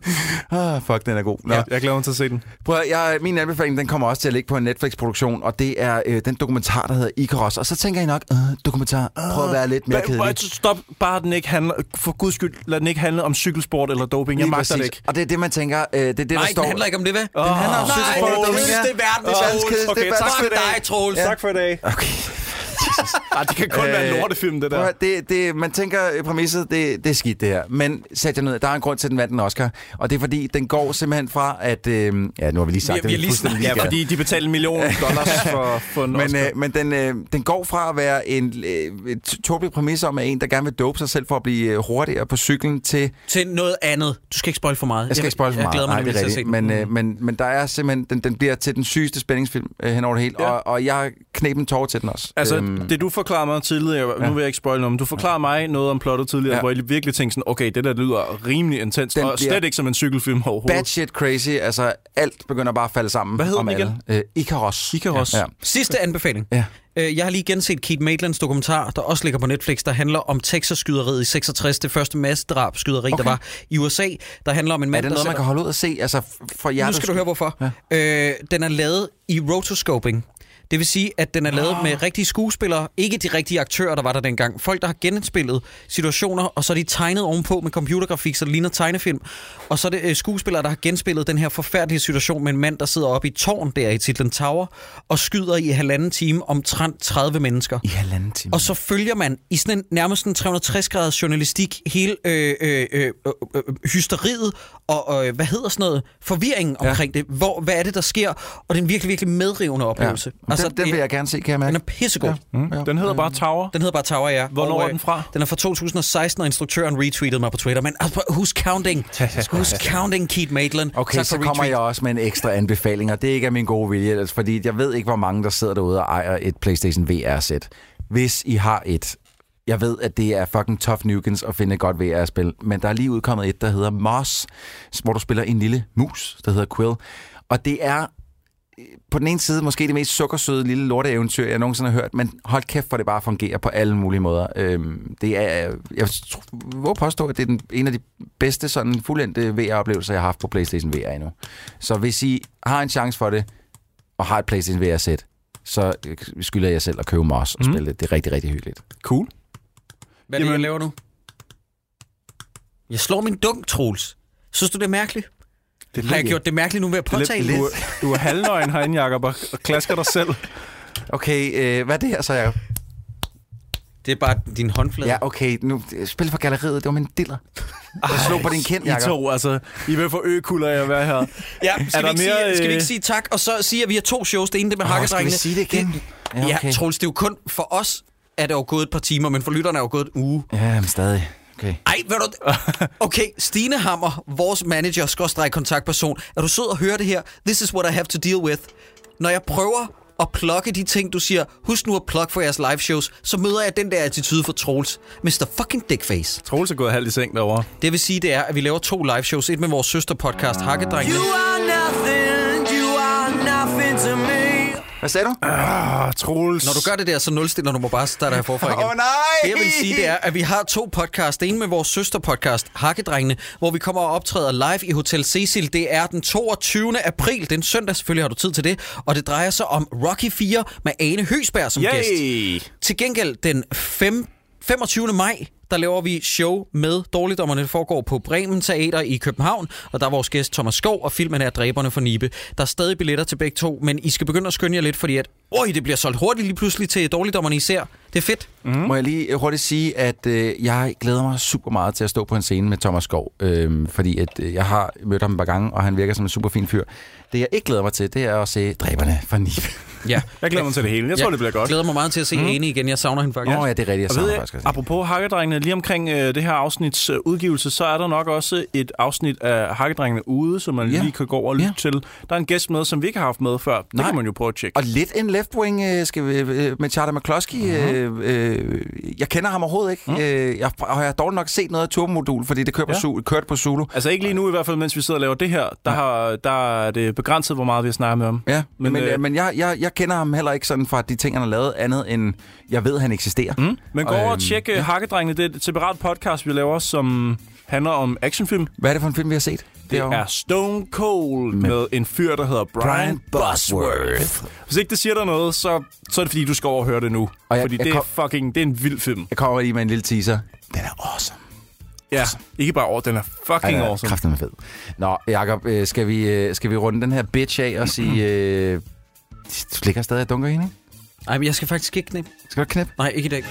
Ah, fuck, den er god. Nå.
Ja. Jeg glæder mig til at se den.
Prøv, jeg, min anbefaling, den kommer også til at ligge på en Netflix-produktion, og det er øh, den dokumentar, der hedder Icarus. Og så tænker I nok, øh, dokumentar, prøv at være lidt mere kedelig.
Stop, bare den ikke handler, for guds skyld, lad den ikke handle om cykelsport eller doping. Jeg magter det ikke.
Og det er det, man tænker, øh, det er det,
Nej,
der
den
står...
handler ikke om det, hvad? Den handler om
nej,
cykelsport og doping.
Ja.
Det er verdens.
Okay,
Det er
tak for i dag.
dig, Troels.
Ja. Tak for i dag.
Okay.
Ej, det kan kun være en
Øh,
lortefilm, det der.
det, det, man tænker, øh, præmisset, det, det er skidt det her. Men sæt jer ned, der er en grund til, at den vandt en Oscar. Og det er fordi, den går simpelthen fra, at... Øh, ja, nu har vi lige sagt
Vi-
det.
vi har lige
fuldstændig
Ja, fordi de betalte en million dollars for, for en
Men,
Oscar.
øh, men den, øh, den går fra at være en øh, tåbelig præmis om, at en, der gerne vil dope sig selv for at blive øh, hurtigere på cyklen, til...
Til noget andet. Du skal ikke spoil for meget.
Jeg skal ikke spoil for
jeg
meget.
glæder mig
Nej, det er
til at se
rigtigt.
den.
Men, øh, men, men der er simpelthen... Den, den bliver til den sygeste spændingsfilm øh, hen over det hele.
Ja.
Ja. Og, og jeg knep en tårer til den også.
Altså,
Øhm,
det du forklarede mig tidligere, nu
Ja.
vil jeg ikke spoil noget, men du forklarede mig noget om plottet tidligere,
Ja.
hvor jeg virkelig tænkte sådan, okay, det der lyder rimelig intens,
Den
og slet ikke som en cykelfilm overhovedet.
Bad shit crazy. Altså, alt begynder bare at falde sammen.
Hvad hedder
om
den igen?
alle. Øh, Icarus.
Icarus.
Ja.
Sidste anbefaling.
Ja.
Øh, Jeg har lige genset Keith Maitlands dokumentar, der også ligger på Netflix, der handler om Texas-skyderiet i 66, det første massedrab-skyderi, okay. der var i USA. Der handler om en
Er
mand,
det
der
noget, man
sætter-
kan holde ud og se? Altså, for jer,
Nu skal du høre, hvorfor. Ja. Øh, den er lavet i rotoscoping. Det vil sige, at den er lavet med rigtige skuespillere, ikke de rigtige aktører, der var der dengang. Folk, der har genindspillet situationer, og så er de tegnet ovenpå med computergrafik, så det ligner tegnefilm. Og så er det øh, skuespillere, der har genspillet den her forfærdelige situation med en mand, der sidder oppe i tårn der i titlen Tower, og skyder i halvanden time omtrent 30 mennesker.
I halvanden time.
Og så følger man i sådan en nærmest en 360-graders journalistik hele øh, øh, øh, øh, øh, hysteriet og øh, hvad hedder sådan noget, forvirringen
Ja.
omkring det. Hvor, hvad er det, der sker? Og det er en virkelig, virkelig medrivende oplevelse.
Ja. Altså, den, den vil jeg gerne se, kan jeg mærke.
den er pissegod. Ja.
Mm. Den hedder bare Tower.
Den hedder bare Tower, ja.
Hvornår
Og,
er
øh,
den fra?
Den er fra 2016, og instruktøren retweetede mig på Twitter. Men altså, who's counting? Who's counting Keith Maitland?
Okay,
Tak
så
for
kommer
retweet.
jeg også med en ekstra anbefaling, og det ikke er min gode vilje, altså, fordi jeg ved ikke, hvor mange, der sidder derude og ejer et PlayStation VR-sæt. Hvis I har et, jeg ved, at det er fucking tough nukens at finde et godt VR-spil, men der er lige udkommet et, der hedder Moss, hvor du spiller en lille mus, der hedder Quill. Og det er på den ene side måske det mest sukkersøde lille lorteeventyr, jeg nogensinde har hørt, men hold kæft, for det bare fungerer på alle mulige måder. Øhm, det er, jeg tr- våger påstå, at det er den, en af de bedste sådan fuldendte VR-oplevelser, jeg har haft på PlayStation VR endnu. Så hvis I har en chance for det, og har et PlayStation VR-sæt, så skylder jeg selv at købe Moss og
Mhm.
spille det. Det er rigtig, rigtig hyggeligt.
Cool.
Hvad er det,
Jamen-
jeg laver nu? Jeg slår min dunk, Troels. Synes du, det er mærkeligt?
Det
Har jeg gjort det mærkeligt nu ved at
det er
påtale
lidt,
det?
du, du er halvnøgen herinde, Jacob, og og klasker dig selv.
Okay, øh, hvad er det her så, Jacob?
Det er bare din håndflade.
Ja, okay, nu spil for galleriet, det var min diller. Jeg slog på din kind,
I
Jacob.
to, altså, I vil få økulder af at være her.
Ja, skal,
der
vi ikke
mere,
sige, skal vi
øh,
ikke sige tak, og så sige, at vi har to shows. Det ene det med
Åh,
hakkedrengene.
skal vi sige det igen?
Ja,
Ja,
ja
okay.
Troels, det er jo kun for os, er det jo gået et par timer, men for lytterne er det jo gået en uge.
Ja, men stadig. Okay.
Ej, ved du... Okay, Stine Hammer, vores manager, skorstræk kontaktperson. Er du sød at høre det her? This is what I have to deal with. Når jeg prøver at plukke de ting, du siger, husk nu at plukke for jeres live shows, så møder jeg den der attitude for Troels. Mr. fucking dickface.
Troels er gået halvt i seng derovre.
Det vil sige, det er, at vi laver to live shows. Et med vores søsterpodcast, Hakkedrengene.
are nothing, you are nothing to me.
Hvad sagde du?
Ah, Troels.
Når du gør det der, så nulstiller du må bare starte her forfra igen.
Åh, nej!
Det jeg vil sige, det er, at vi har to podcasts. Det ene med vores søsterpodcast, Hakkedrengene, hvor vi kommer og optræder live i Hotel Cecil. Det er den 22. april. Det er en søndag, selvfølgelig har du tid til det. Og det drejer sig om Rocky 4 med Ane Høsberg som gæst.
Yay!
Til gengæld den 5, 25. maj, der laver vi show med Dårligdommerne. Det foregår på Bremen Teater i København, og der er vores gæst Thomas Skov, og filmen er Dræberne for Nibe. Der er stadig billetter til begge to, men I skal begynde at skynde jer lidt, fordi at, øj, det bliver solgt hurtigt lige pludselig til Dårligdommerne især. Det er fedt.
Mm. Må jeg lige øh, hurtigt sige, at øh, jeg glæder mig super meget til at stå på en scene med Thomas Skov, øh, fordi at, øh, jeg har mødt ham et par gange, og han virker som en super fin fyr. Det jeg ikke glæder mig til, det er at se Dræberne for Nibe.
Ja.
Jeg glæder mig til det hele. Jeg tror,
Jeg
det bliver godt.
glæder mig meget til at se mm. Ane igen. Jeg savner hende faktisk.
Åh, ja, det er rigtigt. Jeg savner
jeg,
faktisk også.
apropos Hakkedrengene, lige omkring øh, det her afsnits øh, udgivelse, så er der nok også et afsnit af Hakkedrengene ude, som man
Ja.
lige kan gå over og lytte
Ja.
til. Der er en gæst med, som vi ikke har haft med før. Det
Nej.
kan man jo prøve at tjekke.
Og lidt en left wing øh, skal vi, øh, med Charlie McCloskey. Øh, øh, jeg kender ham overhovedet ikke. Øh, jeg, og jeg har dårligt nok set noget af turbomodul, fordi det kører på,
Ja.
Zulu, kørte på Zulu.
Altså ikke lige nu i hvert fald, mens vi sidder og laver det her. Der, har, der er det begrænset, hvor meget vi har snakket med ham.
Ja, men,
Men,
men,
øh,
øh, men jeg, jeg, jeg kender ham heller ikke sådan fra de ting, han har lavet, andet end jeg ved, han eksisterer. Mm.
Men gå over og
Øhm,
tjek ja.
ja.
Hakkedrengene. Det er et separat podcast, vi laver, som handler om actionfilm.
Hvad er det for en film, vi har set?
Det er Stone Cold med en fyr, der hedder Brian,
Brian
Busworth. Hvis ikke det siger dig noget, så, så er det fordi, du skal over og høre det nu.
Og jeg-
fordi
jeg
det er
kom-
fucking det er en vild film.
Jeg kommer lige med en lille teaser. Den er awesome.
Ja, ikke bare over, den er fucking
Ej,
awesome.
Kraften er fed. Nå, Jacob, øh, skal vi, øh, skal vi runde den her bitch af og sige... Du ligger stadig og dunker hende, ikke?
Ej, men jeg skal faktisk ikke knippe.
Skal du knippe?
Nej, ikke i dag.